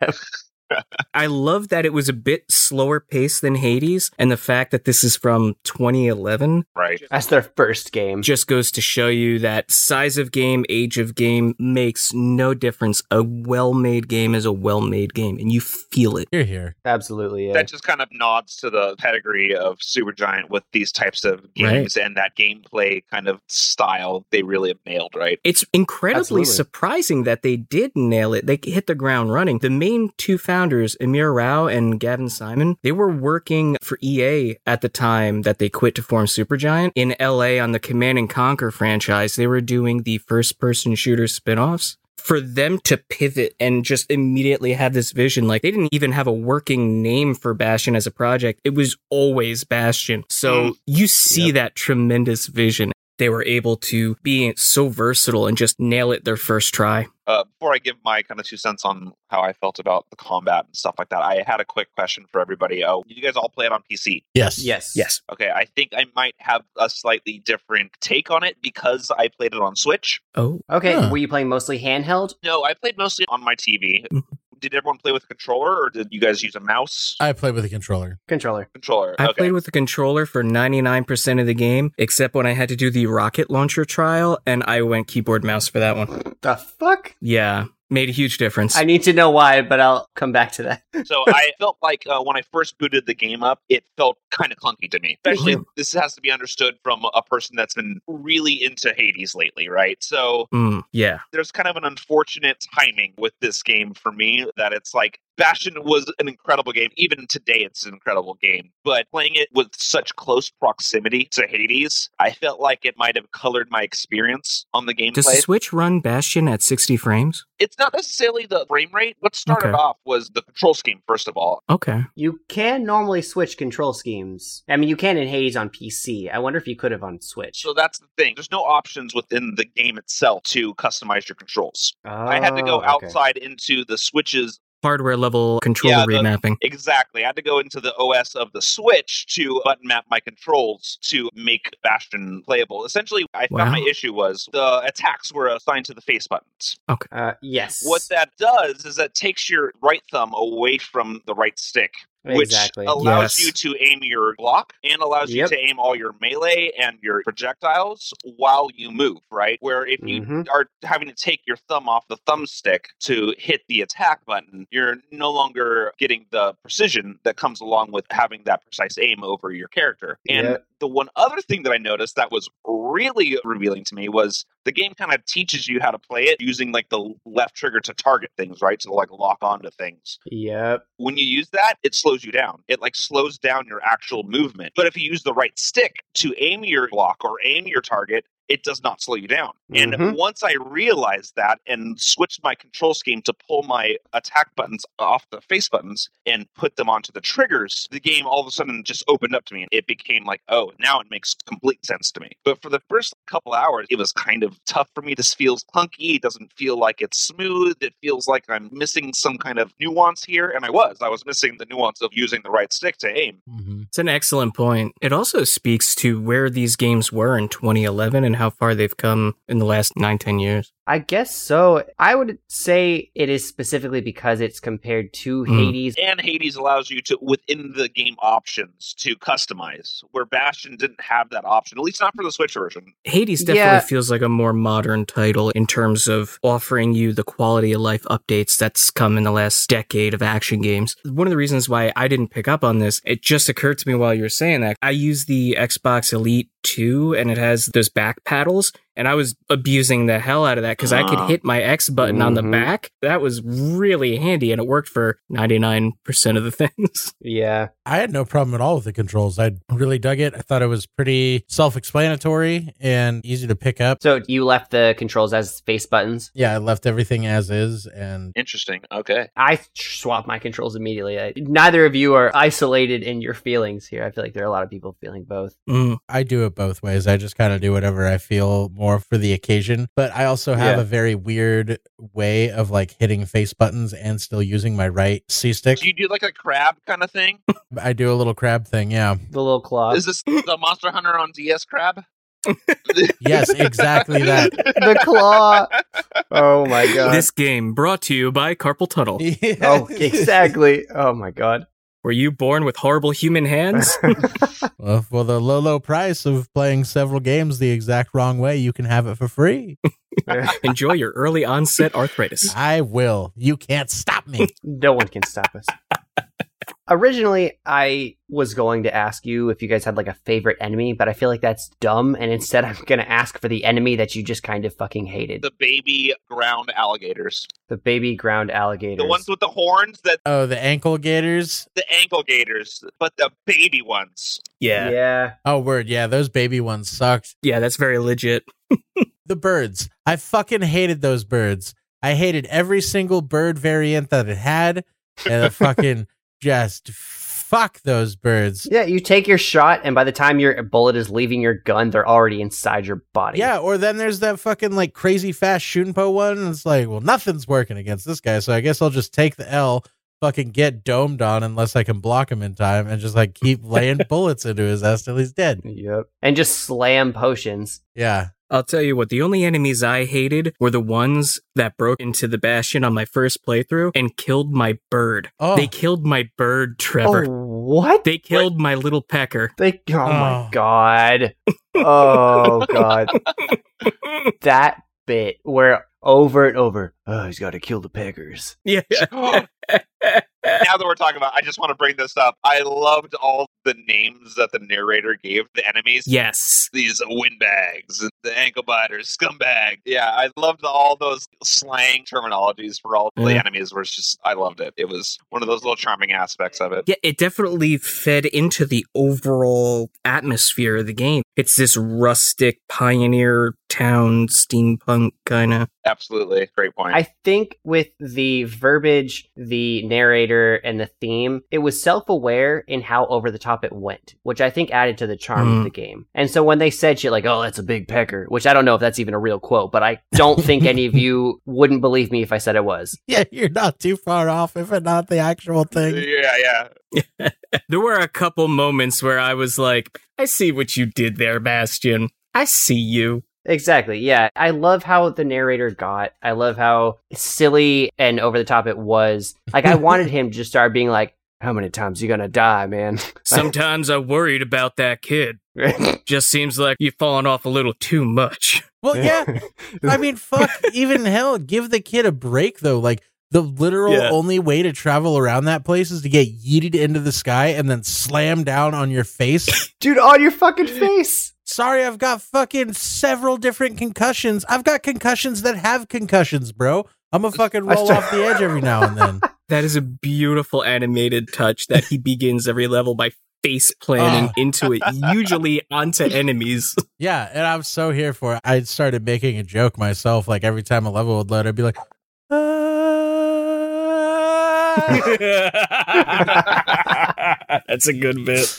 Yep. I love that it was a bit slower paced than Hades, and the fact that this is from 2011 right. That's their first game. just goes to show you that size of game, age of game makes no difference. A well made game is a well made game, and you feel it. Here, here. Absolutely. Yeah. That just kind of nods to the pedigree of Supergiant with these types of games and that gameplay kind of style they really have nailed, right? It's incredibly Absolutely. surprising that they did nail it. They hit the ground running. The main two founders, Amir Rao and Gavin Simon, they were working for EA at the time that they quit to form Supergiant. In LA on the Command and Conquer franchise, they were doing the first person shooter spin-offs. For them to pivot and just immediately have this vision, like they didn't even have a working name for Bastion as a project. It was always Bastion. So Mm. you see that tremendous vision they were able to be so versatile and just nail it their first try. Uh, before I give my kind of two cents on how I felt about the combat and stuff like that, I had a quick question for everybody. Oh, you guys all play it on PC? Yes. yes. Yes. Okay, I think I might have a slightly different take on it because I played it on Switch. Oh, Okay. Huh. Were you playing mostly handheld? No, I played mostly on my TV. Did everyone play with a controller, or did you guys use a mouse I play with a controller. Controller. controller? I okay. played with a controller for 99% of the game, except when I had to do the rocket launcher trial, and I went keyboard mouse for that one. The fuck? Yeah, made a huge difference. I need to know why, but I'll come back to that. so I felt like uh, when I first booted the game up, it felt kind of clunky to me. Especially this has to be understood from a person that's been really into Hades lately, right? So Mm, yeah. there's kind of an unfortunate timing with this game for me that it's like Bastion was an incredible game. Even today, it's an incredible game. But playing it with such close proximity to Hades, I felt like it might have colored my experience on the gameplay. Does the Switch run Bastion at 60 frames? it's not necessarily the frame rate. What started Okay. off was the control scheme, first of all. Okay. You can normally switch control schemes. I mean, you can in Hades on PC. I wonder if you could have on Switch. So that's the thing. There's no options within the game itself to customize your controls. I had to go Oh, okay. outside into the Switch's Hardware level controller Yeah, the- remapping. Exactly. I had to go into the OS of the Switch to button map my controls to make Bastion playable. Essentially, I Wow. found my issue was the attacks were assigned to the face buttons. Okay. Uh, yes. What that does is that takes your right thumb away from the right stick, which exactly? allows Yes. you to aim your block and allows Yep. you to aim all your melee and your projectiles while you move, right? Where if you Mhm. are having to take your thumb off the thumbstick to hit the attack button, you're no longer getting the precision that comes along with having that precise aim over your character. And Yep. the one other thing that I noticed that was really revealing to me was the game kind of teaches you how to play it using like the left trigger to target things, right? To like lock onto things Yep. when you use that, it slows you down. It like slows down your actual movement. But if you use the right stick to aim your block or aim your target, it does not slow you down. And Mhm. once I realized that and switched my control scheme to pull my attack buttons off the face buttons and put them onto the triggers, the game all of a sudden just opened up to me. and It became like, oh, now it makes complete sense to me. But for the first couple hours, it was kind of tough for me. This feels clunky. It doesn't feel like it's smooth. It feels like I'm missing some kind of nuance here. And I was. I was missing the nuance of using the right stick to aim. Mm-hmm. It's an excellent point. It also speaks to where these games were in 2011 and how far they've come in the last nine, ten years. I guess so. I would say it is specifically because it's compared to Mm. Hades. And Hades allows you to, within the game options, to customize, where Bastion didn't have that option, at least not for the Switch version. Hades definitely Yeah. feels like a more modern title in terms of offering you the quality of life updates that's come in the last decade of action games. One of the reasons why I didn't pick up on this, it just occurred to me while you were saying that. I use the Xbox Elite 2 and it has those back paddles and I was abusing the hell out of that because I could Ah. hit my X button on the Mhm. back. That was really handy, and it worked for ninety nine percent of the things. Yeah. I had no problem at all with the controls. I really dug it. I thought it was pretty self explanatory and easy to pick up. So you left the controls as face buttons. Yeah, I left everything as is. And Interesting. Okay. I swapped my controls immediately. I, neither of you are isolated in your feelings here. I feel like there are a lot of people feeling both. Mm. I do it both ways. I just kind of do whatever I feel more for the occasion. But I also have Yeah. a very weird way of like hitting face buttons and still using my right C stick. Do you do like a crab kind of thing? I do a little crab thing. Yeah. The little claw. Is this the Monster Hunter on DS crab? Yes, exactly that. the claw. Oh my god. This game brought to you by Carpal Tunnel. oh, exactly. Oh my god. Were you born with horrible human hands? Well, uh, for the low, low price of playing several games the exact wrong way, you can have it for free. Enjoy your early onset arthritis. I will. You can't stop me. no one can stop us. Originally, I was going to ask you if you guys had like a favorite enemy, but I feel like that's dumb. And instead, I'm going to ask for the enemy that you just kind of fucking hated the baby ground alligators. the baby ground alligators. The ones with the horns that Oh, the ankle gators. the ankle gators, but the baby ones. Yeah. yeah. Oh, word. Yeah, those baby ones sucked. Yeah, that's very legit. The birds. I fucking hated those birds. I hated every single bird variant that it had. And the fucking just fuck those birds. Yeah, you take your shot, and by the time your bullet is leaving your gun, they're already inside your body. Yeah, or then there's that fucking like crazy fast Shunpo one. And it's like, well, nothing's working against this guy, so I guess I'll just take the L, fucking get domed on unless I can block him in time, and just like keep laying bullets into his ass till he's dead. Yep. And just slam potions. Yeah. I'll tell you what, the only enemies I hated were the ones that broke into the Bastion on my first playthrough and killed my bird. Oh. They killed my bird, Trevor. Oh, what? They killed my little pecker. They, oh, my Oh. god. Oh god. that bit where over and over, oh, he's got to kill the peckers. yeah. now that we're talking about, I just want to bring this up. I loved all the names that the narrator gave the enemies. Yes. These windbags, the ankle biters, scumbag. Yeah, I loved all those slang terminologies for all the Yeah. enemies. Was just, I loved it. It was one of those little charming aspects of it. Yeah, it definitely fed into the overall atmosphere of the game. It's this rustic pioneer town steampunk kind of. Absolutely, great point. I think with the verbiage, the narrator, and the theme, it was self aware in how over the top it went, which I think added to the charm Mm. of the game. And so when they said shit like, oh, that's a big pecker, which I don't know if that's even a real quote, but I don't think any of you wouldn't believe me if I said it was. Yeah, you're not too far off, if it not the actual thing. yeah, yeah. There were a couple moments where I was like, I see what you did there, Bastion. I see you. Exactly. Yeah. I love how the narrator got. I love how silly and over the top it was. Like I wanted him to just start being like, how many times you gonna die, man? Sometimes I worried about that kid. Just seems like you've fallen off a little too much. Well, yeah. I mean, fuck, even hell, give the kid a break though. Like the literal Yeah. only way to travel around that place is to get yeeted into the sky and then slam down on your face. Dude, on your fucking face. Sorry, I've got fucking several different concussions. I've got concussions that have concussions, bro. I'm gonna fucking roll start- off the edge every now and then. That is a beautiful animated touch that he begins every level by face planting Oh. into it, usually onto enemies. Yeah, and I'm so here for it. I started making a joke myself. Like every time a level would load, I'd be like, "Ah." That's a good bit.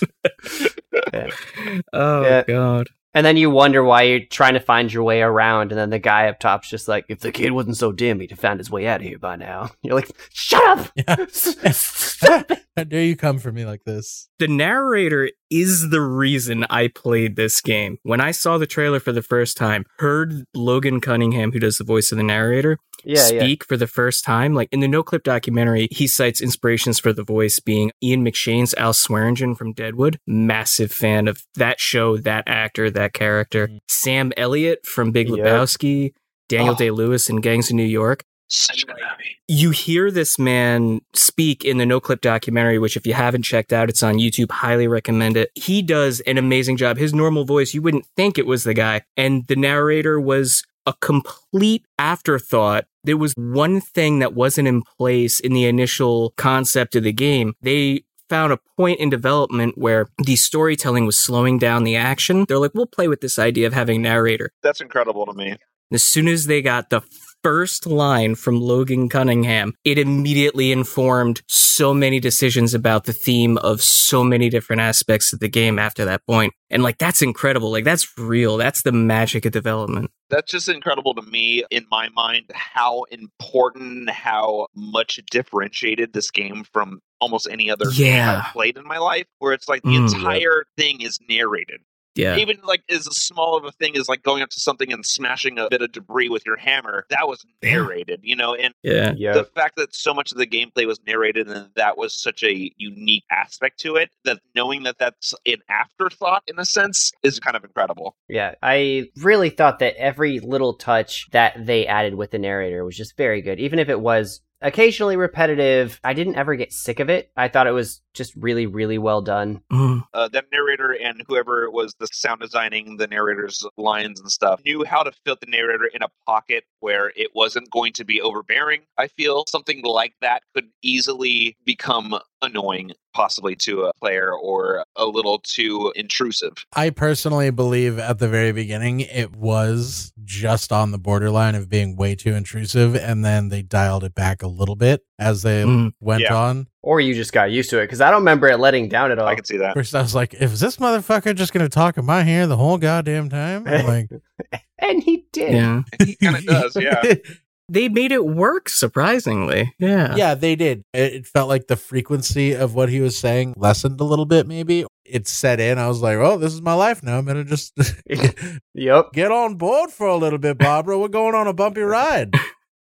Yeah. Oh Yeah. god. And then you wonder why you're trying to find your way around, and then the guy up top's just like, if the kid wasn't so dim, he'd have found his way out of here by now. You're like, shut up! Yeah. Stop it! How dare you come for me like this? The narrator is the reason I played this game. When I saw the trailer for the first time, heard Logan Cunningham, who does the voice of the narrator, Yeah, yeah. speak for the first time. Like in the No Clip documentary, he cites inspirations for the voice being Ian McShane's Al Swearingen from Deadwood. Massive fan of that show, that actor, that character. Mhm. Sam Elliott from Big Yep. Lebowski, Daniel Oh. Day Lewis in Gangs of New York. Such a good movie. you hear this man speak in the no clip documentary which if you haven't checked out it's on youtube. Highly recommend it. He does an amazing job. His normal voice you wouldn't think it was the guy. And the narrator was a complete afterthought. There was one thing that wasn't in place in the initial concept of the game. They found a point in development where the storytelling was slowing down the action. They're like we'll play with this idea of having a narrator. That's incredible to me. as soon as they got the first line from Logan Cunningham, it immediately informed so many decisions about the theme of so many different aspects of the game after that point. And like, that's incredible. Like, that's real. That's the magic of development. That's just incredible to me in my mind how important, how much differentiated this game from almost any other game Yeah. I've played in my life, where it's like the Mm. entire thing is narrated. Yeah. Even like as small of a thing as like going up to something and smashing a bit of debris with your hammer, that was narrated, you know, and Yeah. Yeah. the fact that so much of the gameplay was narrated and that was such a unique aspect to it that knowing that that's an afterthought in a sense is kind of incredible Yeah, I really thought that every little touch that they added with the narrator was just very good. Even if it was occasionally repetitive, I didn't ever get sick of it. I thought it was just really, really well done. Mm. uh, that narrator and whoever was the sound designing the narrator's lines and stuff knew how to fit the narrator in a pocket where it wasn't going to be overbearing. I feel something like that could easily become annoying, possibly to a player, or a little too intrusive. I personally believe at the very beginning it was just on the borderline of being way too intrusive, and then they dialed it back a little bit as they Mm. went Yeah. on. Or you just got used to it because I don't remember it letting down at all. I can see that. First, I was like, "Is this motherfucker just going to talk in my ear the whole goddamn time?" I'm like, and he did. Yeah. He kind of does, yeah. They made it work, surprisingly. Yeah. yeah, they did. It, it felt like the frequency of what he was saying lessened a little bit. Maybe it set in. I was like, "Oh, this is my life now. I'm gonna just Yep. get on board for a little bit, Barbara. We're going on a bumpy ride."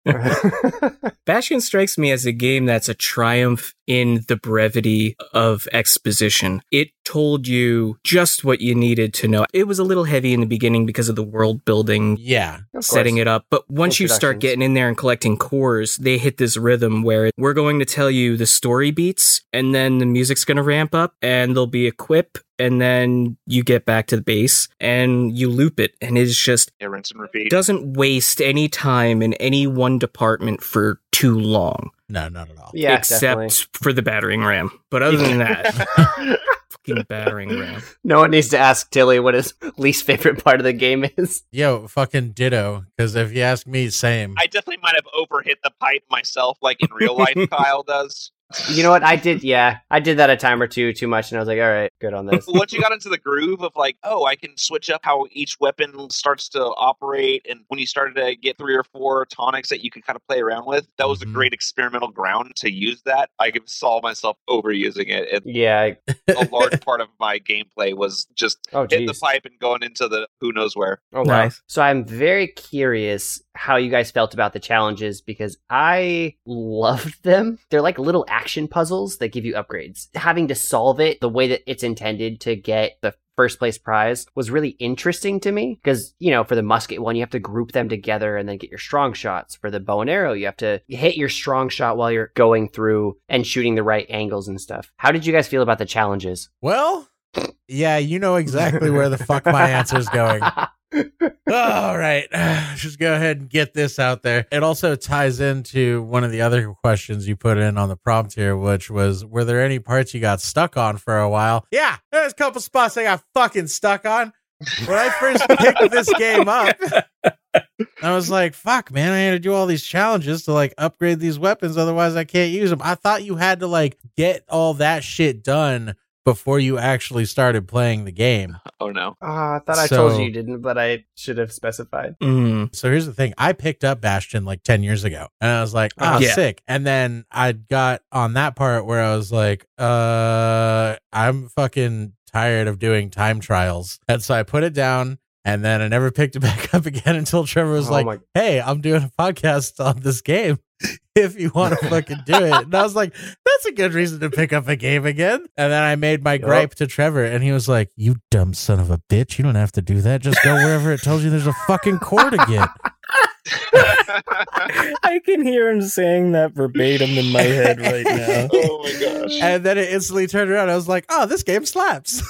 Bastion strikes me as a game that's a triumph in the brevity of exposition. It told you just what you needed to know. It was a little heavy in the beginning because of the world building, Yeah, setting course. it up, but once you start getting in there and collecting cores, they hit this rhythm where we're going to tell you the story beats and then the music's going to ramp up and there'll be a quip and then you get back to the base and you loop it and it's just Yeah, rinse and repeat. doesn't waste any time in any one department for too long no, not at all. Yeah, except definitely. for the battering ram. But other than that, fucking battering ram. no one needs to ask Tilly what his least favorite part of the game is. Yo, fucking ditto. Because if you ask me, same. I definitely might have overhit the pipe myself, like in real life, Kyle does. You know what? I did. Yeah, I did that a time or two too much, and I was like, all right, good on this. Once you got into the groove of like, oh, I can switch up how each weapon starts to operate, and when you started to get three or four tonics that you could kind of play around with, that was Mhm. a great experimental ground to use that. I could saw myself overusing it. And Yeah. a large part of my gameplay was just Oh, hitting the pipe and going into the who knows where. Oh, wow. Nice. So I'm very curious how you guys felt about the challenges because I loved them. They're like little action puzzles that give you upgrades. Having to solve it the way that it's intended to get the first place prize was really interesting to me because, you know, for the musket one, you have to group them together and then get your strong shots. For the bow and arrow, you have to hit your strong shot while you're going through and shooting the right angles and stuff. How did you guys feel about the challenges? well, yeah, you know exactly where the fuck my answer is going. All right. Just go ahead and get this out there. It also ties into one of the other questions you put in on the prompt here, which was Were there any parts you got stuck on for a while? Yeah, there's a couple spots I got fucking stuck on. When I first picked this game up, I was like, fuck, man, I had to do all these challenges to like upgrade these weapons. Otherwise, I can't use them. I thought you had to like get all that shit done before you actually started playing the game. Oh no. Ah, I thought I told you you didn't, but I should have specified. Mm. So here's the thing. I picked up Bastion like 10 years ago and I was like, oh, Yeah. sick. And then I got on that part where I was like, uh, I'm fucking tired of doing time trials. And so I put it down and then I never picked it back up again until Trevor was Oh like, my- hey, I'm doing a podcast on this game. If you want to fucking do it. And I was like, that's a good reason to pick up a game again. And then I made my Yup. gripe to Trevor and he was like, you dumb son of a bitch. You don't have to do that. Just go wherever it tells you there's a fucking core to get. I can hear him saying that verbatim in my head right now. oh my gosh. And then it instantly turned around. I was like, oh, this game slaps.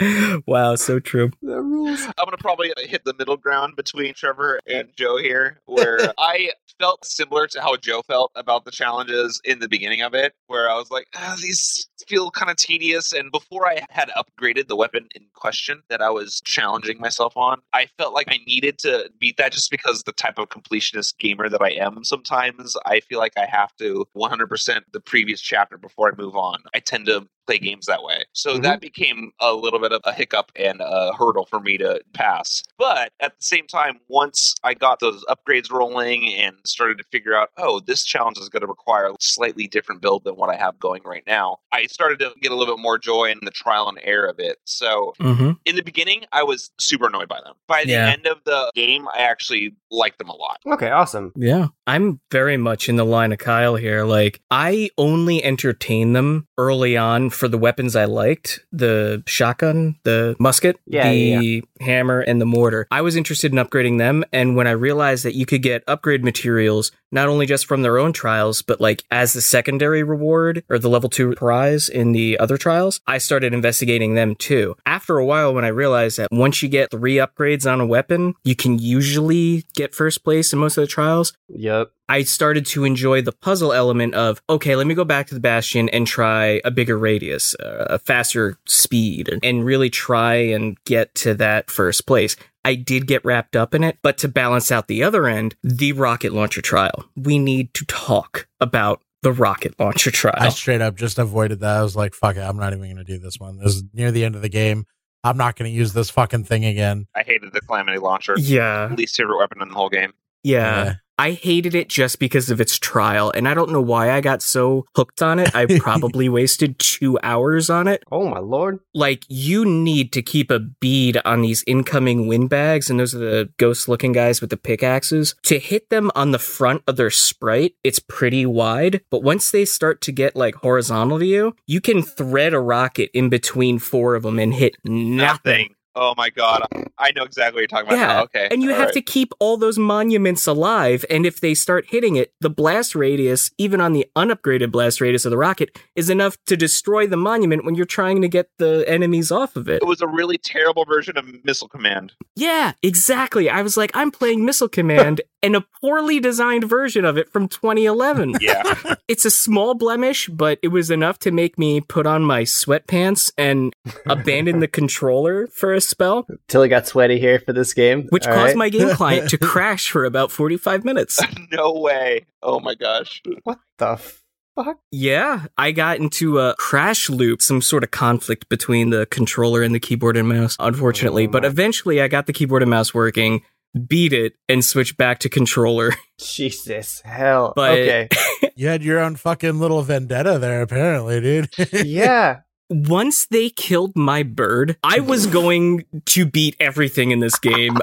wow, so true. That rules. I'm gonna probably hit the middle ground between Trevor and Joe here, where I felt similar to how Joe felt about the challenges in the beginning of it, where I was like, ah, these feel kind of tedious. And before I had upgraded the weapon in question that I was challenging myself on, I felt like I needed to beat that just because the type of completionist gamer that I am. Sometimes I feel like I have to 100% the previous chapter before I move on. I tend to play games that way. So Mhm. that became a little bit of a hiccup and a hurdle for me to pass. But at the same time, once I got those upgrades rolling and started to figure out, oh, this challenge is going to require a slightly different build than what I have going right now, I started to get a little bit more joy in the trial and error of it. So Mm-hmm. in the beginning, I was super annoyed by them. By the Yeah. end of the game, I actually liked them a lot. Okay, awesome. Yeah. I'm very much in the line of Kyle here. Like, I only entertained them early on for the weapons I liked the shotgun, the musket, Yeah, the yeah, hammer, and the mortar. I was interested in upgrading them. And when I realized that you could get upgrade materials, not only just from their own trials, but like as the secondary reward or the level two prize in the other trials, I started investigating them too. After a while, when I realized that once you get three upgrades on a weapon, you can usually get first place in most of the trials. Yep. I started to enjoy the puzzle element of, okay, let me go back to the Bastion and try a bigger radius, uh, a faster speed, and, and really try and get to that first place. I did get wrapped up in it, but to balance out the other end, the rocket launcher trial. We need to talk about the rocket launcher trial. I straight up just avoided that. I was like, fuck it. I'm not even going to do this one. This is near the end of the game. I'm not going to use this fucking thing again. I hated the Calamity Launcher. yeah. Least favorite weapon in the whole game. Yeah. Yeah. I hated it just because of its trial, and I don't know why I got so hooked on it. I probably wasted two hours on it. Oh my lord. Like, you need to keep a bead on these incoming windbags, and those are the ghost looking guys with the pickaxes. To hit them on the front of their sprite, it's pretty wide, but once they start to get like horizontal to you, you can thread a rocket in between four of them and hit nothing. Nothing. Oh my god. I know exactly what you're talking about. Yeah, now. Okay. and you All have right. to keep all those monuments alive. And if they start hitting it, the blast radius, even on the unupgraded blast radius of the rocket, is enough to destroy the monument when you're trying to get the enemies off of it. It was a really terrible version of Missile Command. Yeah, exactly. I was like, I'm playing Missile Command and a poorly designed version of it from 2011. Yeah. it's a small blemish, but it was enough to make me put on my sweatpants and abandon the controller for a spell. Tilly got sweaty here for this game. which All caused right. my game client to crash for about 45 minutes. no way. Oh my gosh. What the fuck? Yeah, I got into a crash loop, some sort of conflict between the controller and the keyboard and mouse, unfortunately. Oh but eventually I got the keyboard and mouse working, beat it, and switch back to controller. Jesus hell. But- okay. You had your own fucking little vendetta there, apparently, dude. yeah. Once they killed my bird, I was going to beat everything in this game.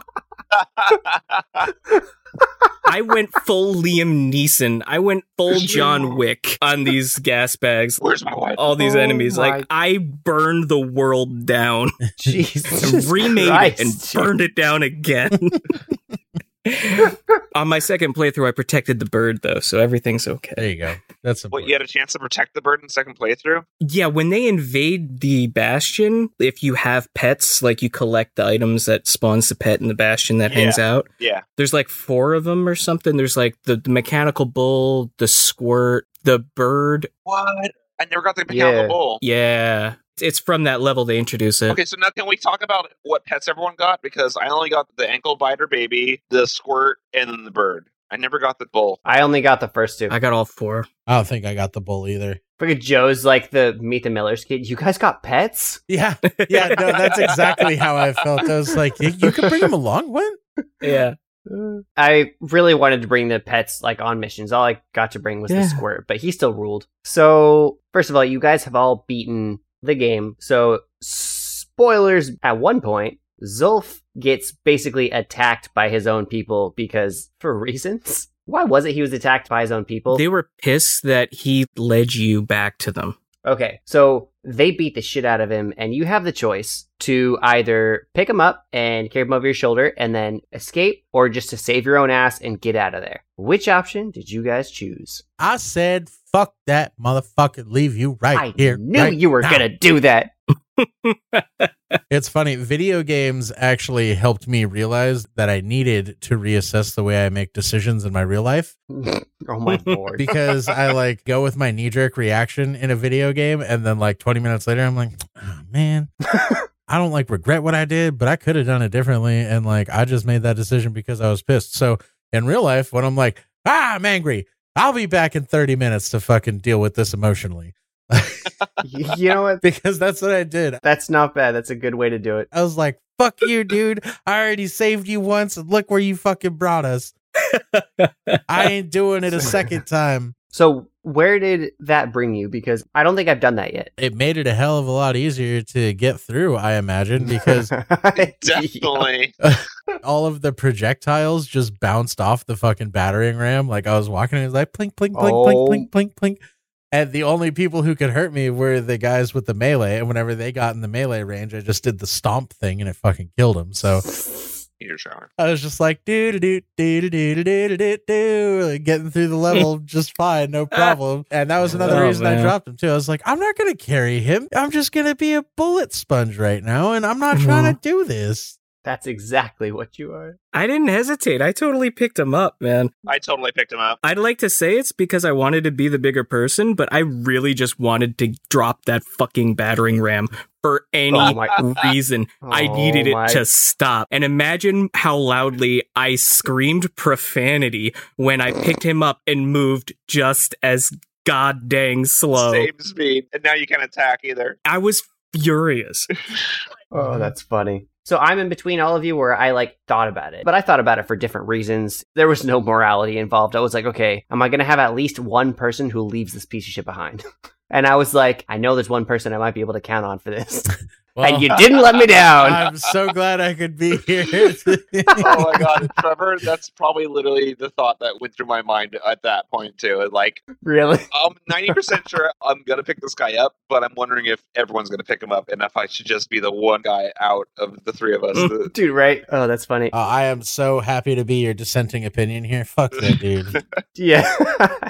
I went full Liam Neeson. I went full John Wick on these gas bags. Where's my wife? all these Oh enemies. my- Like I burned the world down, Jesus. remade Christ. it, and burned it down again. On my second playthrough, I protected the bird though, so everything's okay. there you go. That's What, you had a chance to protect the bird in second playthrough? Yeah, when they invade the bastion, if you have pets, like you collect the items that spawns the pet in the bastion that hangs out. Yeah. There's like four of them or something. There's like the, the mechanical bull, the squirt, the bird. What? I never got the mechanical Yeah. bull. Yeah, it's from that level they introduce it. Okay, so now can we talk about what pets everyone got? Because I only got the ankle biter baby, the squirt, and then the bird. I never got the bull. I only got the first two. I got all four. I don't think I got the bull either. Look at Joe's like the Meet the Millers kid. You guys got pets? Yeah. Yeah, no, that's exactly how I felt. I was like, you, you could bring him along? What? Yeah. I really wanted to bring the pets like on missions. All I got to bring was Yeah. the squirt, but he still ruled. So, first of all, you guys have all beaten the game. So, spoilers at one point, Zulf gets basically attacked by his own people because for reasons. Why was it he was attacked by his own people? They were pissed that he led you back to them. Okay, so They beat the shit out of him, and you have the choice to either pick him up and carry him over your shoulder and then escape, or just to save your own ass and get out of there. Which option did you guys choose? I said, fuck that motherfucker, leave you right I here. I knew right you were now. gonna do that. It's funny. Video games actually helped me realize that I needed to reassess the way I make decisions in my real life oh my lord. because I like go with my knee jerk reaction in a video game. And then like 20 minutes later, I'm like, oh, man, I don't like regret what I did, but I could have done it differently. And like, I just made that decision because I was pissed. So in real life, when I'm like, ah, I'm angry, I'll be back in 30 minutes to fucking deal with this emotionally you know what? because that's what I did. That's not bad. That's a good way to do it. I was like, fuck you, dude. I already saved you once and look where you fucking brought us. I ain't doing it a second time. So, where did that bring you? Because I don't think I've done that yet. It made it a hell of a lot easier to get through, I imagine, because Definitely. all of the projectiles just bounced off the fucking battering ram. Like I was walking and it was like plink, plink, plink, Oh. plink, plink, plink, plink. And the only people who could hurt me were the guys with the melee. And whenever they got in the melee range, I just did the stomp thing and it fucking killed them. So I was just like, do do do do do do do getting through the level just fine, no problem. And that was oh, another Oh, reason I dropped him too. I was like, I'm not gonna carry him. I'm just gonna be a bullet sponge right now, and I'm not trying to mm-hmm. do this. That's exactly what you are. I didn't hesitate. I totally picked him up, man. I totally picked him up. I'd like to say it's because I wanted to be the bigger person, but I really just wanted to drop that fucking battering ram for any Oh my- reason. I needed Oh it my- to stop. And imagine how loudly I screamed profanity when I picked him up and moved just as god dang slow. Same speed. And now you can't attack either. I was furious. Oh, that's funny. So I'm in between all of you where I like thought about it, but I thought about it for different reasons. There was no morality involved. I was like, okay, am I going to have at least one person who leaves this piece of shit behind? and I was like, I know there's one person I might be able to count on for this. and you didn't let me down. I'm so glad I could be here. oh my god, Trevor, that's probably literally the thought that went through my mind at that point too. Like, really? I'm 90% sure I'm gonna pick this guy up, but I'm wondering if everyone's gonna pick him up and if I should just be the one guy out of the three of us. The- Dude, right? Oh, that's funny. Uh, I am so happy to be your dissenting opinion here. Fuck that dude. yeah.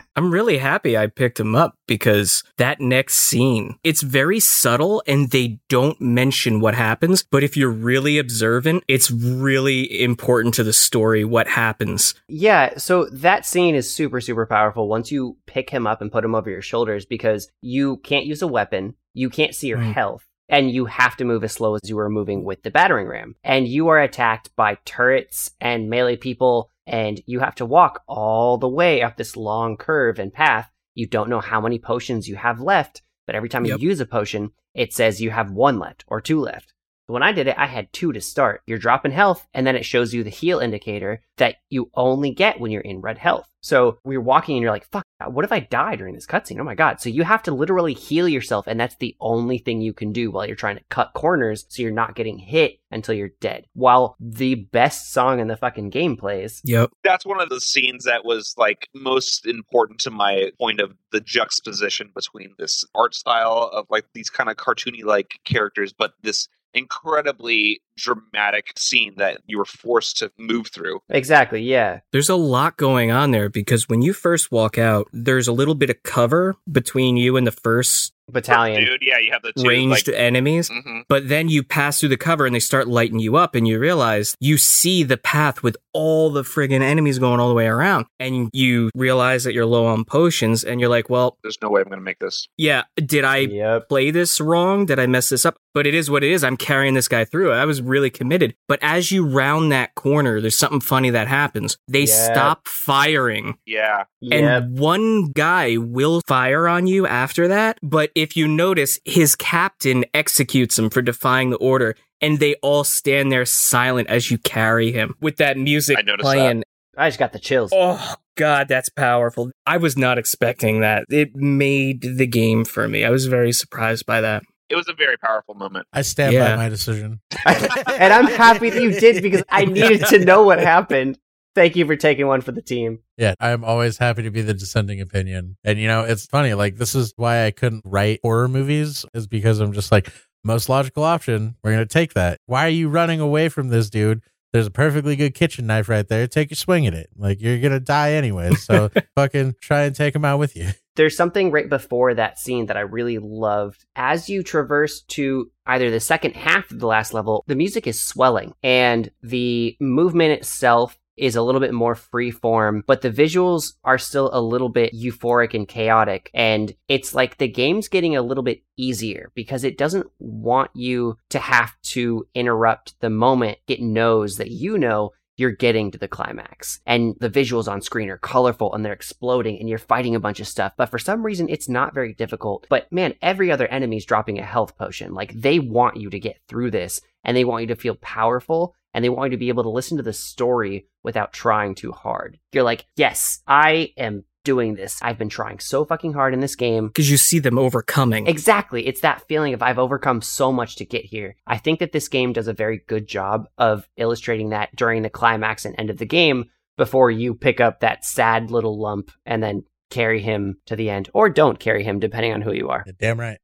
I'm really happy I picked him up because that next scene, it's very subtle and they don't mention what happens. But if you're really observant, it's really important to the story what happens. Yeah, so that scene is super, super powerful once you pick him up and put him over your shoulders because you can't use a weapon, you can't see your Right. health, and you have to move as slow as you are moving with the battering ram. And you are attacked by turrets and melee people, and you have to walk all the way up this long curve and path. You don't know how many potions you have left, but every time Yep. you use a potion, it says you have one left or two left. But when I did it, I had two to start. You're dropping health, and then it shows you the heal indicator that you only get when you're in red health. So we're walking, and you're like, fuck, what if I die during this cutscene? Oh my god. So you have to literally heal yourself, and that's the only thing you can do while you're trying to cut corners so you're not getting hit until you're dead. While the best song in the fucking game plays. Yep. That's one of the scenes that was like most important to my point of the juxtaposition between this art style of like these kind of cartoony like characters, but this incredibly dramatic scene that you were forced to move through. Exactly, yeah. There's a lot going on there because when you first walk out, there's a little bit of cover between you and the first Battalion. Dude, yeah, you have the two ranged like, enemies. mhm. But then you pass through the cover and they start lighting you up, and you realize you see the path with all the friggin' enemies going all the way around. And you realize that you're low on potions, and you're like, well, There's no way I'm going to make this. yeah, did I Yep. play this wrong? Did I mess this up? But it is what it is. I'm carrying this guy through. I was really committed. But as you round that corner, there's something funny that happens. They Yep. stop firing. Yeah. Yep. And one guy will fire on you after that. But if you notice, his captain executes him for defying the order. And they all stand there silent as you carry him with that music I noticed playing. I just got the chills. Oh, God, that's powerful. I was not expecting that. It made the game for me. I was very surprised by that. It was a very powerful moment. I stand Yeah. by my decision. and I'm happy that you did because I needed to know what happened. Thank you for taking one for the team. Yeah, I'm always happy to be the dissenting opinion. And you know, it's funny, like this is why I couldn't write horror movies, is because I'm just like, most logical option, we're gonna take that. Why are you running away from this dude? There's a perfectly good kitchen knife right there. Take a swing at it. Like you're gonna die anyways. So fucking try and take him out with you. There's something right before that scene that I really loved. As you traverse to either the second half of the last level, the music is swelling and the movement itself is a little bit more free form, but the visuals are still a little bit euphoric and chaotic. And it's like the game's getting a little bit easier because it doesn't want you to have to interrupt the moment it knows that you know you're getting to the climax. And the visuals on screen are colorful and they're exploding and you're fighting a bunch of stuff. But for some reason, it's not very difficult. But man, every other enemy's dropping a health potion. Like they want you to get through this and they want you to feel powerful and they want you to be able to listen to the story without trying too hard. You're like, yes, I am doing this. I've been trying so fucking hard in this game. Because you see them overcoming. Exactly. It's that feeling of I've overcome so much to get here. I think that this game does a very good job of illustrating that during the climax and end of the game before you pick up that sad little lump and then carry him to the end or don't carry him depending on who you are. Damn right.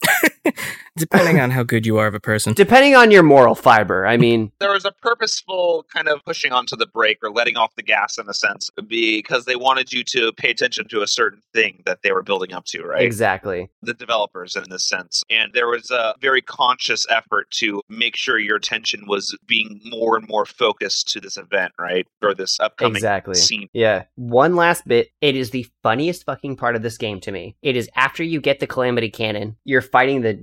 Depending on how good you are of a person. Depending on your moral fiber. I mean, there was a purposeful kind of pushing onto the brake or letting off the gas in a sense because they wanted you to pay attention to a certain thing that they were building up to, right? exactly. The developers in this sense. And there was a very conscious effort to make sure your attention was being more and more focused to this event, right? Or this upcoming Exactly. scene. Yeah. One last bit. It is the funniest fucking part of this game to me. It is after you get the Calamity Cannon, you're fighting the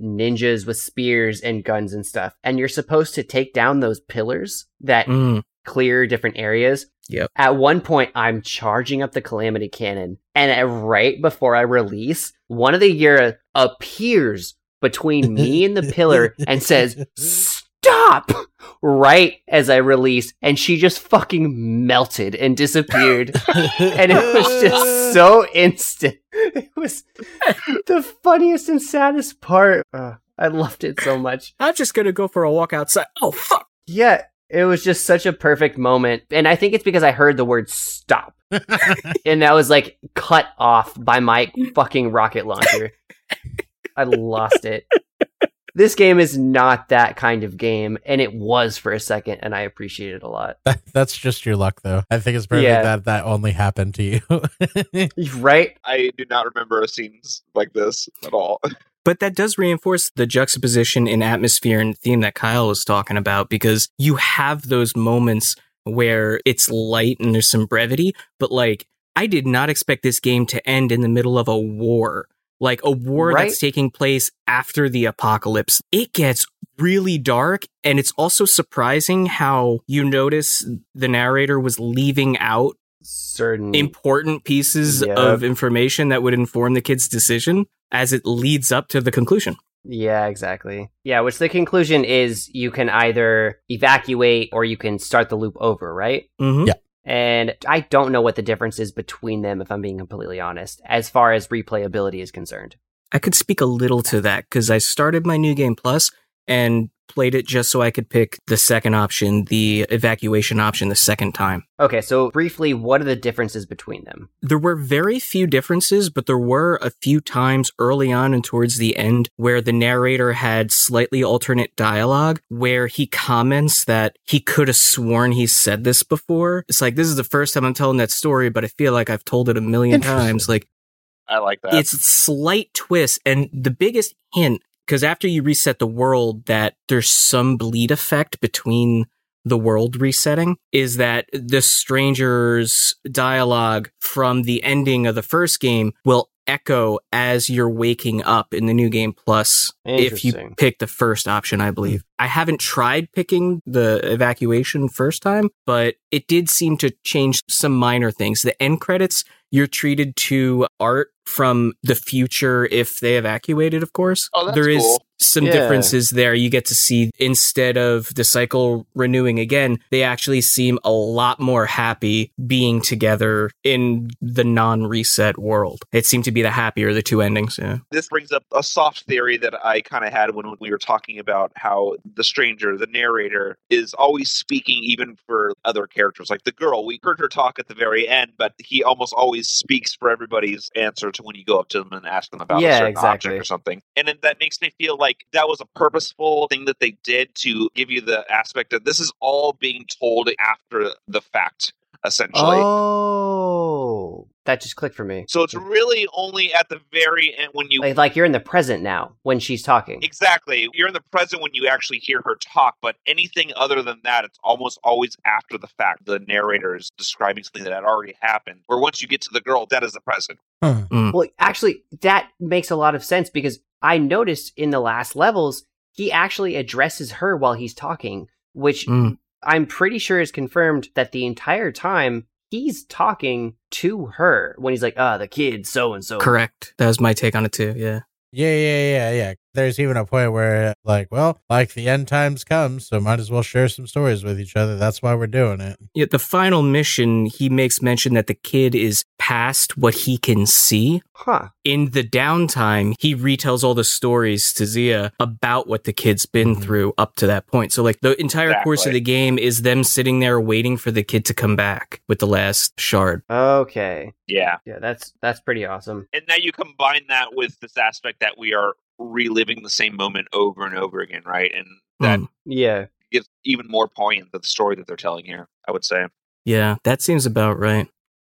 ninjas with spears and guns and stuff, and you're supposed to take down those pillars that Mm. clear different areas. Yep. At one point, I'm charging up the Calamity Cannon, and right before I release, one of the Ura appears between me and the pillar and says, Stop! Right as I release, and she just fucking melted and disappeared. and it was just so instant. It was the funniest and saddest part. Ugh, I loved it so much. I'm just gonna go for a walk outside. Oh fuck! Yeah, it was just such a perfect moment. And I think it's because I heard the word stop. and that was like cut off by my fucking rocket launcher. I lost it. This game is not that kind of game, and it was for a second, and I appreciate it a lot. That, that's just your luck, though. I think it's perfect Yeah. that that only happened to you. Right? I do not remember a scenes like this at all. But that does reinforce the juxtaposition in atmosphere and theme that Kyle was talking about because you have those moments where it's light and there's some brevity, but like I did not expect this game to end in the middle of a war. Like a war Right. that's taking place after the apocalypse. It gets really dark and it's also surprising how you notice the narrator was leaving out Certain. important pieces Yeah. of information that would inform the kid's decision as it leads up to the conclusion. Yeah, exactly. Yeah, which the conclusion is you can either evacuate or you can start the loop over, right? Mm-hmm. Yeah. And I don't know what the difference is between them, if I'm being completely honest, as far as replayability is concerned. I could speak a little to that because I started my new game plus and played it just so I could pick the second option, the evacuation option, the second time. Okay, so briefly, what are the differences between them? There were very few differences, but there were a few times early on and towards the end where the narrator had slightly alternate dialogue where he comments that he could have sworn he said this before. It's like, this is the first time I'm telling that story, but I feel like I've told it a million times. Like, I like that. it's slight twist and the biggest hint because after you reset the world that there's some bleed effect between the world resetting is that the stranger's dialogue from the ending of the first game will echo as you're waking up in the new game plus if you pick the first option i believe i haven't tried picking the evacuation first time but it did seem to change some minor things. The end credits you're treated to art from the future if they evacuated of course. Oh, that's there is cool. some Yeah. differences there. You get to see instead of the cycle renewing again they actually seem a lot more happy being together in the non-reset world. It seemed to be the happier of the two endings yeah. This brings up a soft theory that I kind of had when we were talking about how the stranger, the narrator, is always speaking even for other characters. Like the girl, we heard her talk at the very end, but he almost always speaks for everybody's answer to when you go up to them and ask them about Yeah, a certain exactly. object or something. And then that makes me feel like that was a purposeful thing that they did to give you the aspect of this is all being told after the fact, essentially. Oh, that just clicked for me. So it's really only at the very end when you Like, like you're in the present now when she's talking. Exactly. You're in the present when you actually hear her talk, but anything other than that, it's almost always after the fact. The narrator is describing something that had already happened. Where once you get to the girl, that is the present. Huh. Well, actually, that makes a lot of sense because I noticed in the last levels, he actually addresses her while he's talking, which Mm. I'm pretty sure is confirmed that the entire time he's talking to her when he's like, ah, the kid, so and so. Correct. That was my take on it too. Yeah. Yeah, yeah, yeah, yeah. There's even a point where, like, well, like the end times come, so might as well share some stories with each other. That's why we're doing it. Yeah, the final mission, he makes mention that the kid is past what he can see. Huh. In the downtime, he retells all the stories to Zia about what the kid's been Mhm. through up to that point. So, like, the entire course of the game is them sitting there waiting for the kid to come back with the last shard. Okay. Yeah. Yeah, that's that's pretty awesome. And now you combine that with this aspect that we are reliving the same moment over and over again, right? And that Mm. Yeah. gives even more poignant to the story that they're telling here, I would say. Yeah, that seems about right.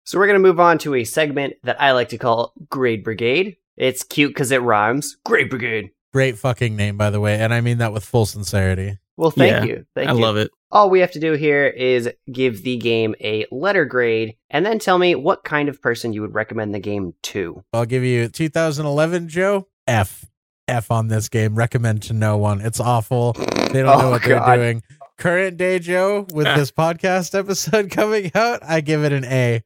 So we're going to move on to a segment that I like to call Grade Brigade. It's cute because it rhymes. Grade Brigade. Great fucking name, by the way, and I mean that with full sincerity. Well, thank Yeah, you. Thank I you. love it. All we have to do here is give the game a letter grade and then tell me what kind of person you would recommend the game to. I'll give you 2011 Joe F. F on this game. Recommend to no one. It's awful. They don't oh, know Oh, what God. they're doing. Current day Joe with this podcast episode coming out, I give it an A.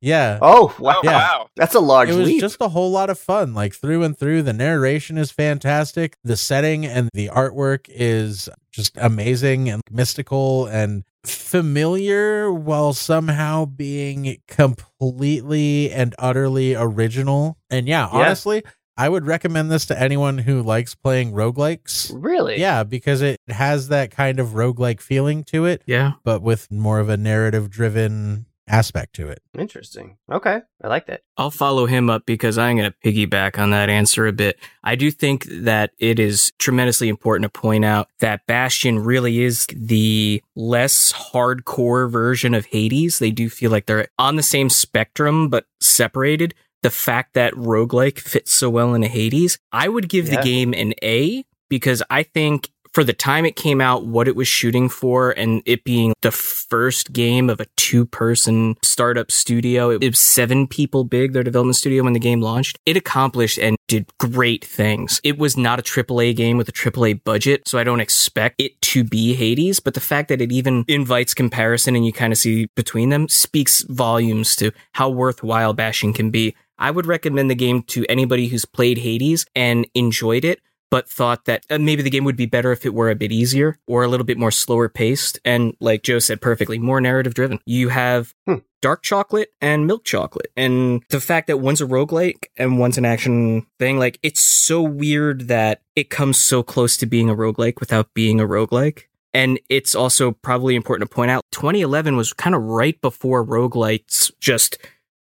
Yeah. oh, wow. Yeah. wow. That's a large it was leap. just a whole lot of fun like through and through the narration is fantastic the setting and the artwork is just amazing and mystical and familiar while somehow being completely and utterly original and yeah, Yeah. honestly i would recommend this to anyone who likes playing roguelikes Really? yeah because it has that kind of roguelike feeling to it Yeah. but with more of a narrative driven aspect to it Interesting. Okay. I like that. I'll follow him up because I'm going to piggyback on that answer a bit. I do think that it is tremendously important to point out that Bastion really is the less hardcore version of Hades. They do feel like they're on the same spectrum, but separated. The fact that roguelike fits so well into Hades, I would give Yeah. the game an A because I think for the time it came out, what it was shooting for, and it being the first game of a two person startup studio, it was seven people big, their development studio when the game launched. It accomplished and did great things. It was not a AAA game with a AAA budget, so I don't expect it to be Hades, but the fact that it even invites comparison and you kind of see between them speaks volumes to how worthwhile Bastion can be. I would recommend the game to anybody who's played Hades and enjoyed it but thought that uh, maybe the game would be better if it were a bit easier or a little bit more slower paced. And like Joe said perfectly, more narrative driven. You have Hmm. dark chocolate and milk chocolate. And the fact that one's a roguelike and one's an action thing, like it's so weird that it comes so close to being a roguelike without being a roguelike. And it's also probably important to point out 2011 was kind of right before roguelikes just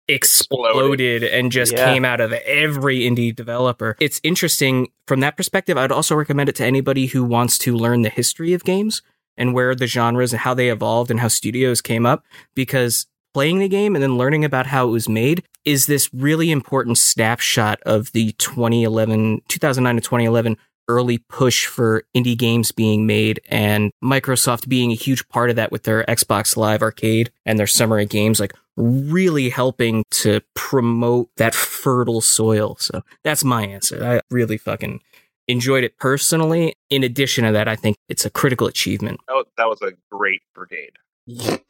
exploded and just Yeah. came out of every indie developer. It's interesting from that perspective. I'd also recommend it to anybody who wants to learn the history of games and where the genres and how they evolved and how studios came up because playing the game and then learning about how it was made is this really important snapshot of the 2011 2009 to 2011 early push for indie games being made and Microsoft being a huge part of that with their Xbox Live Arcade and their summer of games like really helping to promote that fertile soil. So that's my answer. I really fucking enjoyed it personally. In addition to that, I think it's a critical achievement. That was, that was a great brigade.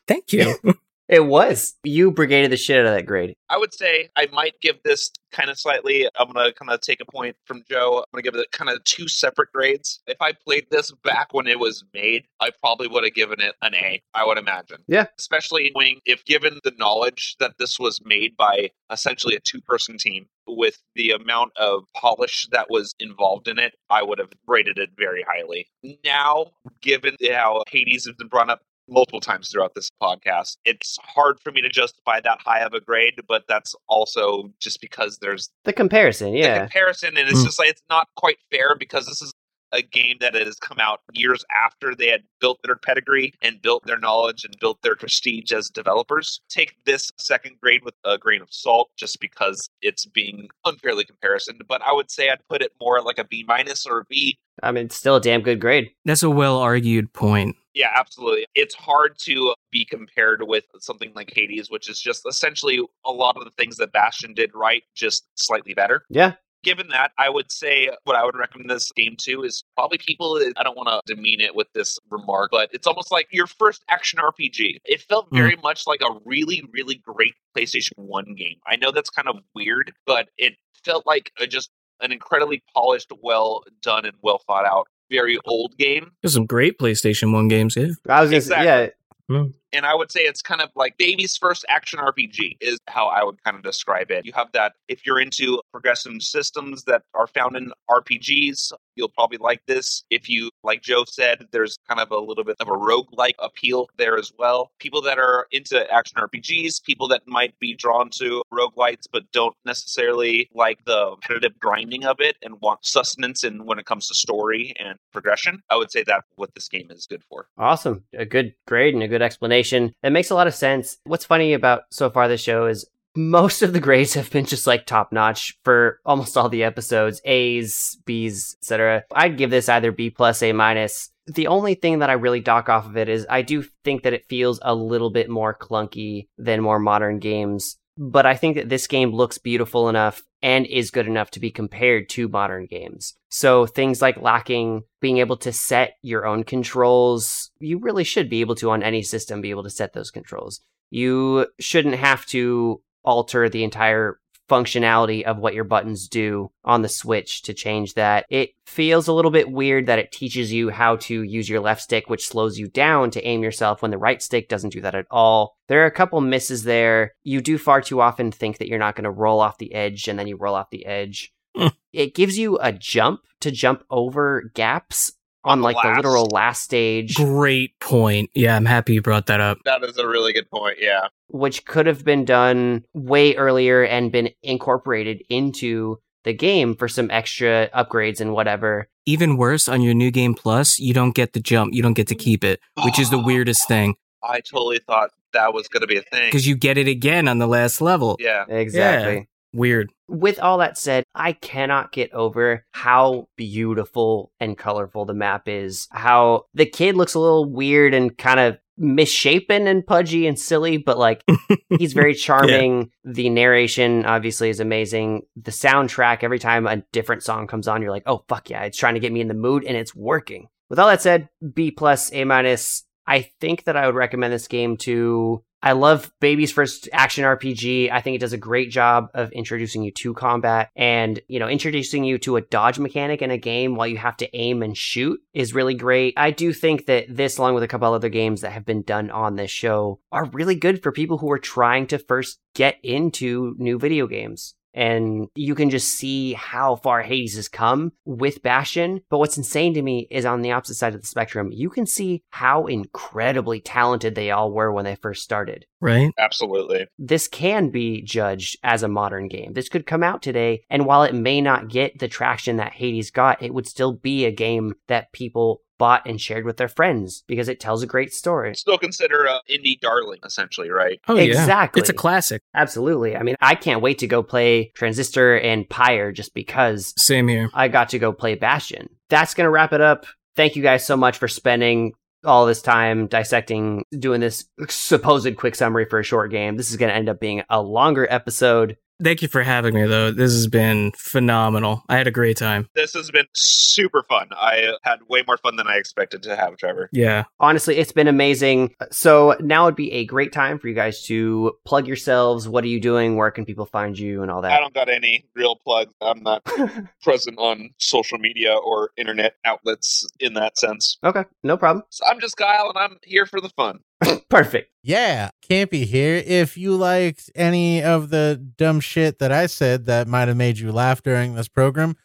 Thank you. It was. You brigaded the shit out of that grade. I would say I might give this kind of slightly. I'm going to kind of take a point from Joe. I'm going to give it kind of two separate grades. If I played this back when it was made, I probably would have given it an A, I would imagine. Yeah. Especially when, if given the knowledge that this was made by essentially a two person team with the amount of polish that was involved in it, I would have rated it very highly. Now, given how Hades has been brought up multiple times throughout this podcast. It's hard for me to justify that high of a grade, but that's also just because there's The comparison, yeah, the yeah. comparison, and it's Mm. just like it's not quite fair because this is a game that has come out years after they had built their pedigree and built their knowledge and built their prestige as developers. Take this second grade with a grain of salt just because it's being unfairly comparison, but I would say I'd put it more like a B minus or a B I mean, still a damn good grade. That's a well argued point. Yeah, absolutely. It's hard to be compared with something like Hades, which is just essentially a lot of the things that Bastion did right, just slightly better. Yeah. Given that, I would say what I would recommend this game to is probably people. I don't want to demean it with this remark, but it's almost like your first action RPG. It felt Mm. very much like a really, really great PlayStation 1 game. I know that's kind of weird, but it felt like a, just an incredibly polished, well done, and well thought out, very old game. There's some great PlayStation 1 games, yeah. I was gonna Exactly. say, yeah. Hmm. And I would say it's kind of like baby's first action RPG is how I would kind of describe it. You have that if you're into progressive systems that are found in RPGs, you'll probably like this. If you, like Joe said, there's kind of a little bit of a roguelike appeal there as well. People that are into action RPGs, people that might be drawn to roguelites but don't necessarily like the repetitive grinding of it and want sustenance in when it comes to story and progression, I would say that's what this game is good for. Awesome. A good grade and a good explanation. It makes a lot of sense. What's funny about so far this show is most of the grades have been just like top notch for almost all the episodes A's, B's, etc. I'd give this either B plus, A minus. The only thing that I really dock off of it is I do think that it feels a little bit more clunky than more modern games. But I think that this game looks beautiful enough and is good enough to be compared to modern games. So things like lacking being able to set your own controls, you really should be able to on any system be able to set those controls. You shouldn't have to alter the entire functionality of what your buttons do on the Switch to change that. It feels a little bit weird that it teaches you how to use your left stick, which slows you down to aim yourself when the right stick doesn't do that at all. There are a couple misses there. You do far too often think that you're not going to roll off the edge and then you roll off the edge. Hmm. it gives you a jump to jump over gaps on like the literal last stage. Great point. Yeah, I'm happy you brought that up. That is a really good point. Yeah. which could have been done way earlier and been incorporated into the game for some extra upgrades and whatever. Even worse, on your new game plus, you don't get the jump. You don't get to keep it, which is the weirdest thing I totally thought that was going to be a thing. because you get it again on the last level. yeah. Exactly. Weird. With all that said, I cannot get over how beautiful and colorful the map is. How the kid looks a little weird and kind of misshapen and pudgy and silly, but like he's very charming. The narration obviously is amazing. The soundtrack, every time a different song comes on, you're like, oh fuck yeah, it's trying to get me in the mood and it's working. With all that said, B plus, A minus. I think that I would recommend this game to I love Baby's first action RPG. I think it does a great job of introducing you to combat and, you know, introducing you to a dodge mechanic in a game while you have to aim and shoot is really great. I do think that this, along with a couple other games that have been done on this show, are really good for people who are trying to first get into new video games and you can just see how far Hades has come with Bastion. But what's insane to me is on the opposite side of the spectrum, you can see how incredibly talented they all were when they first started. Right? Absolutely. This can be judged as a modern game. This could come out today, and while it may not get the traction that Hades got, it would still be a game that people bought and shared with their friends because it tells a great story. Still consider a indie darling, essentially, right? Oh, yeah. Exactly. It's a classic. Absolutely. I mean, I can't wait to go play Transistor and Pyre just because Same here. I got to go play Bastion. That's going to wrap it up. Thank you guys so much for spending all this time dissecting, doing this supposed quick summary for a short game. This is going to end up being a longer episode. Thank you for having me, though. This has been phenomenal. I had a great time. This has been super fun. I had way more fun than I expected to have, Trevor. Yeah. Honestly, it's been amazing. So now would be a great time for you guys to plug yourselves. What are you doing? Where can people find you and all that? I don't got any real plugs. I'm not present on social media or internet outlets in that sense. okay, no problem. So I'm just Kyle, and I'm here for the fun. Perfect. Yeah, Campy here. If you liked any of the dumb shit that I said that might have made you laugh during this program,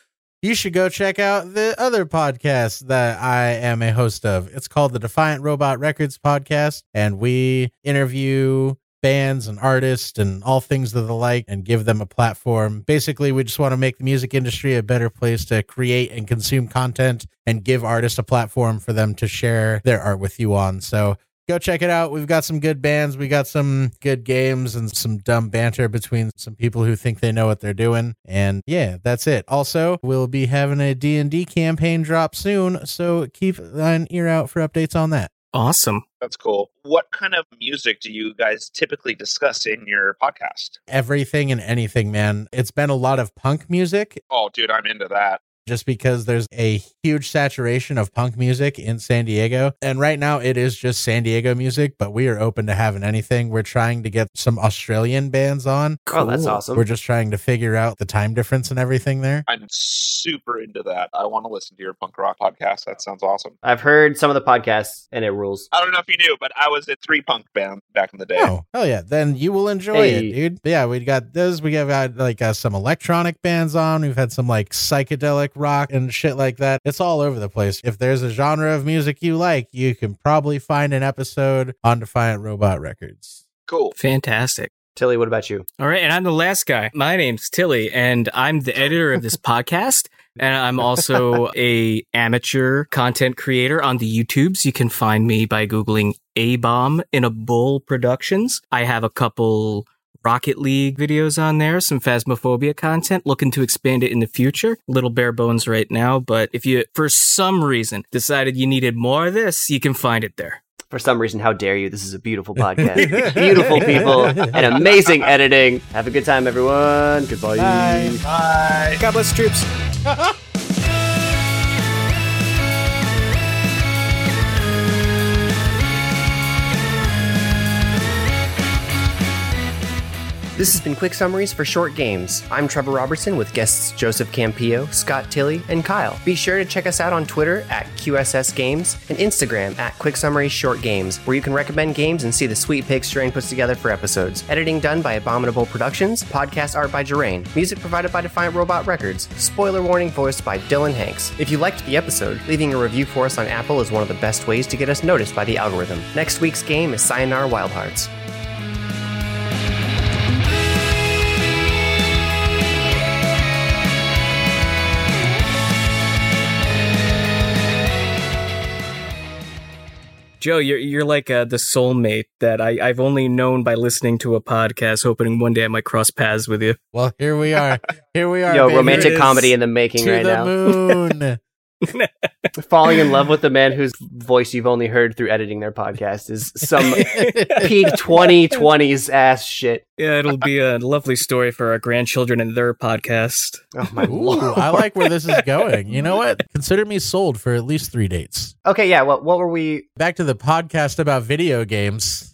you should go check out the other podcast that I am a host of. It's called the Defiant Robot Records podcast, and we interview bands and artists and all things of the like and give them a platform. Basically, we just want to make the music industry a better place to create and consume content and give artists a platform for them to share their art with you on. So go check it out. We've got some good bands, we got some good games and some dumb banter between some people who think they know what they're doing. And yeah, that's it. Also, we'll be having a D&D campaign drop soon, so keep an ear out for updates on that. Awesome. That's cool. What kind of music do you guys typically discuss in your podcast? Everything and anything, man. It's been a lot of punk music Oh, dude, I'm into that. Just because there's a huge saturation of punk music in San Diego. And right now it is just San Diego music, but we are open to having anything. We're trying to get some Australian bands on. Oh, that's awesome. We're just trying to figure out the time difference and everything there. I'm super into that. I want to listen to your punk rock podcast. That sounds awesome. I've heard some of the podcasts and it rules. I don't know if you knew, but I was in three punk band back in the day. Oh, oh yeah. Then you will enjoy Hey. it, dude. Yeah, we got those. We have got like uh, some electronic bands on. We've had some like psychedelic rock and shit like that. It's all over the place. If there's a genre of music you like, you can probably find an episode on Defiant Robot Records. Cool. Fantastic. Tilley, what about you? All right, and I'm the last guy. My name's Tilley, and I'm the editor of this podcast, and I'm also a amateur content creator on the YouTubes. You can find me by googling A Bomb in a Bull Productions. I have a couple Rocket League videos on there, some Phasmophobia content, looking to expand it in the future. Little bare bones right now, but if you, for some reason, decided you needed more of this, you can find it there. For some reason, how dare you? This is a beautiful podcast. beautiful people and amazing editing. Have a good time, everyone. Goodbye. Bye. Bye. God bless the troops. This has been Quick Summaries for Short Games. I'm Trevor Robertson with guests Joseph Campillo, Scott Tilley, and Kyle. Be sure to check us out on Twitter at QSS Games and Instagram at Quick Summaries Short Games, where you can recommend games and see the sweet pics Jorane puts together for episodes. Editing done by A Bomb in a Bull Productions, podcast art by Jorane, music provided by Defiant Robot Records, spoiler warning voiced by Dylan Hanks. If you liked the episode, leaving a review for us on Apple is one of the best ways to get us noticed by the algorithm. Next week's game is Sayonara Wild Hearts. Joe, you're you're like uh, the soulmate that I, I've only known by listening to a podcast, hoping one day I might cross paths with you. Well, here we are. Here we are. Yo, baby. romantic Here it is. comedy in the making to right the now. moon. falling in love with the man whose voice you've only heard through editing their podcast is some peak 2020s ass shit. Yeah, it'll be a lovely story for our grandchildren and their podcast. Oh my Ooh, lord. I like where this is going. You know what? Consider me sold for at least three dates. Okay, yeah, what what were we Back to the podcast about video games.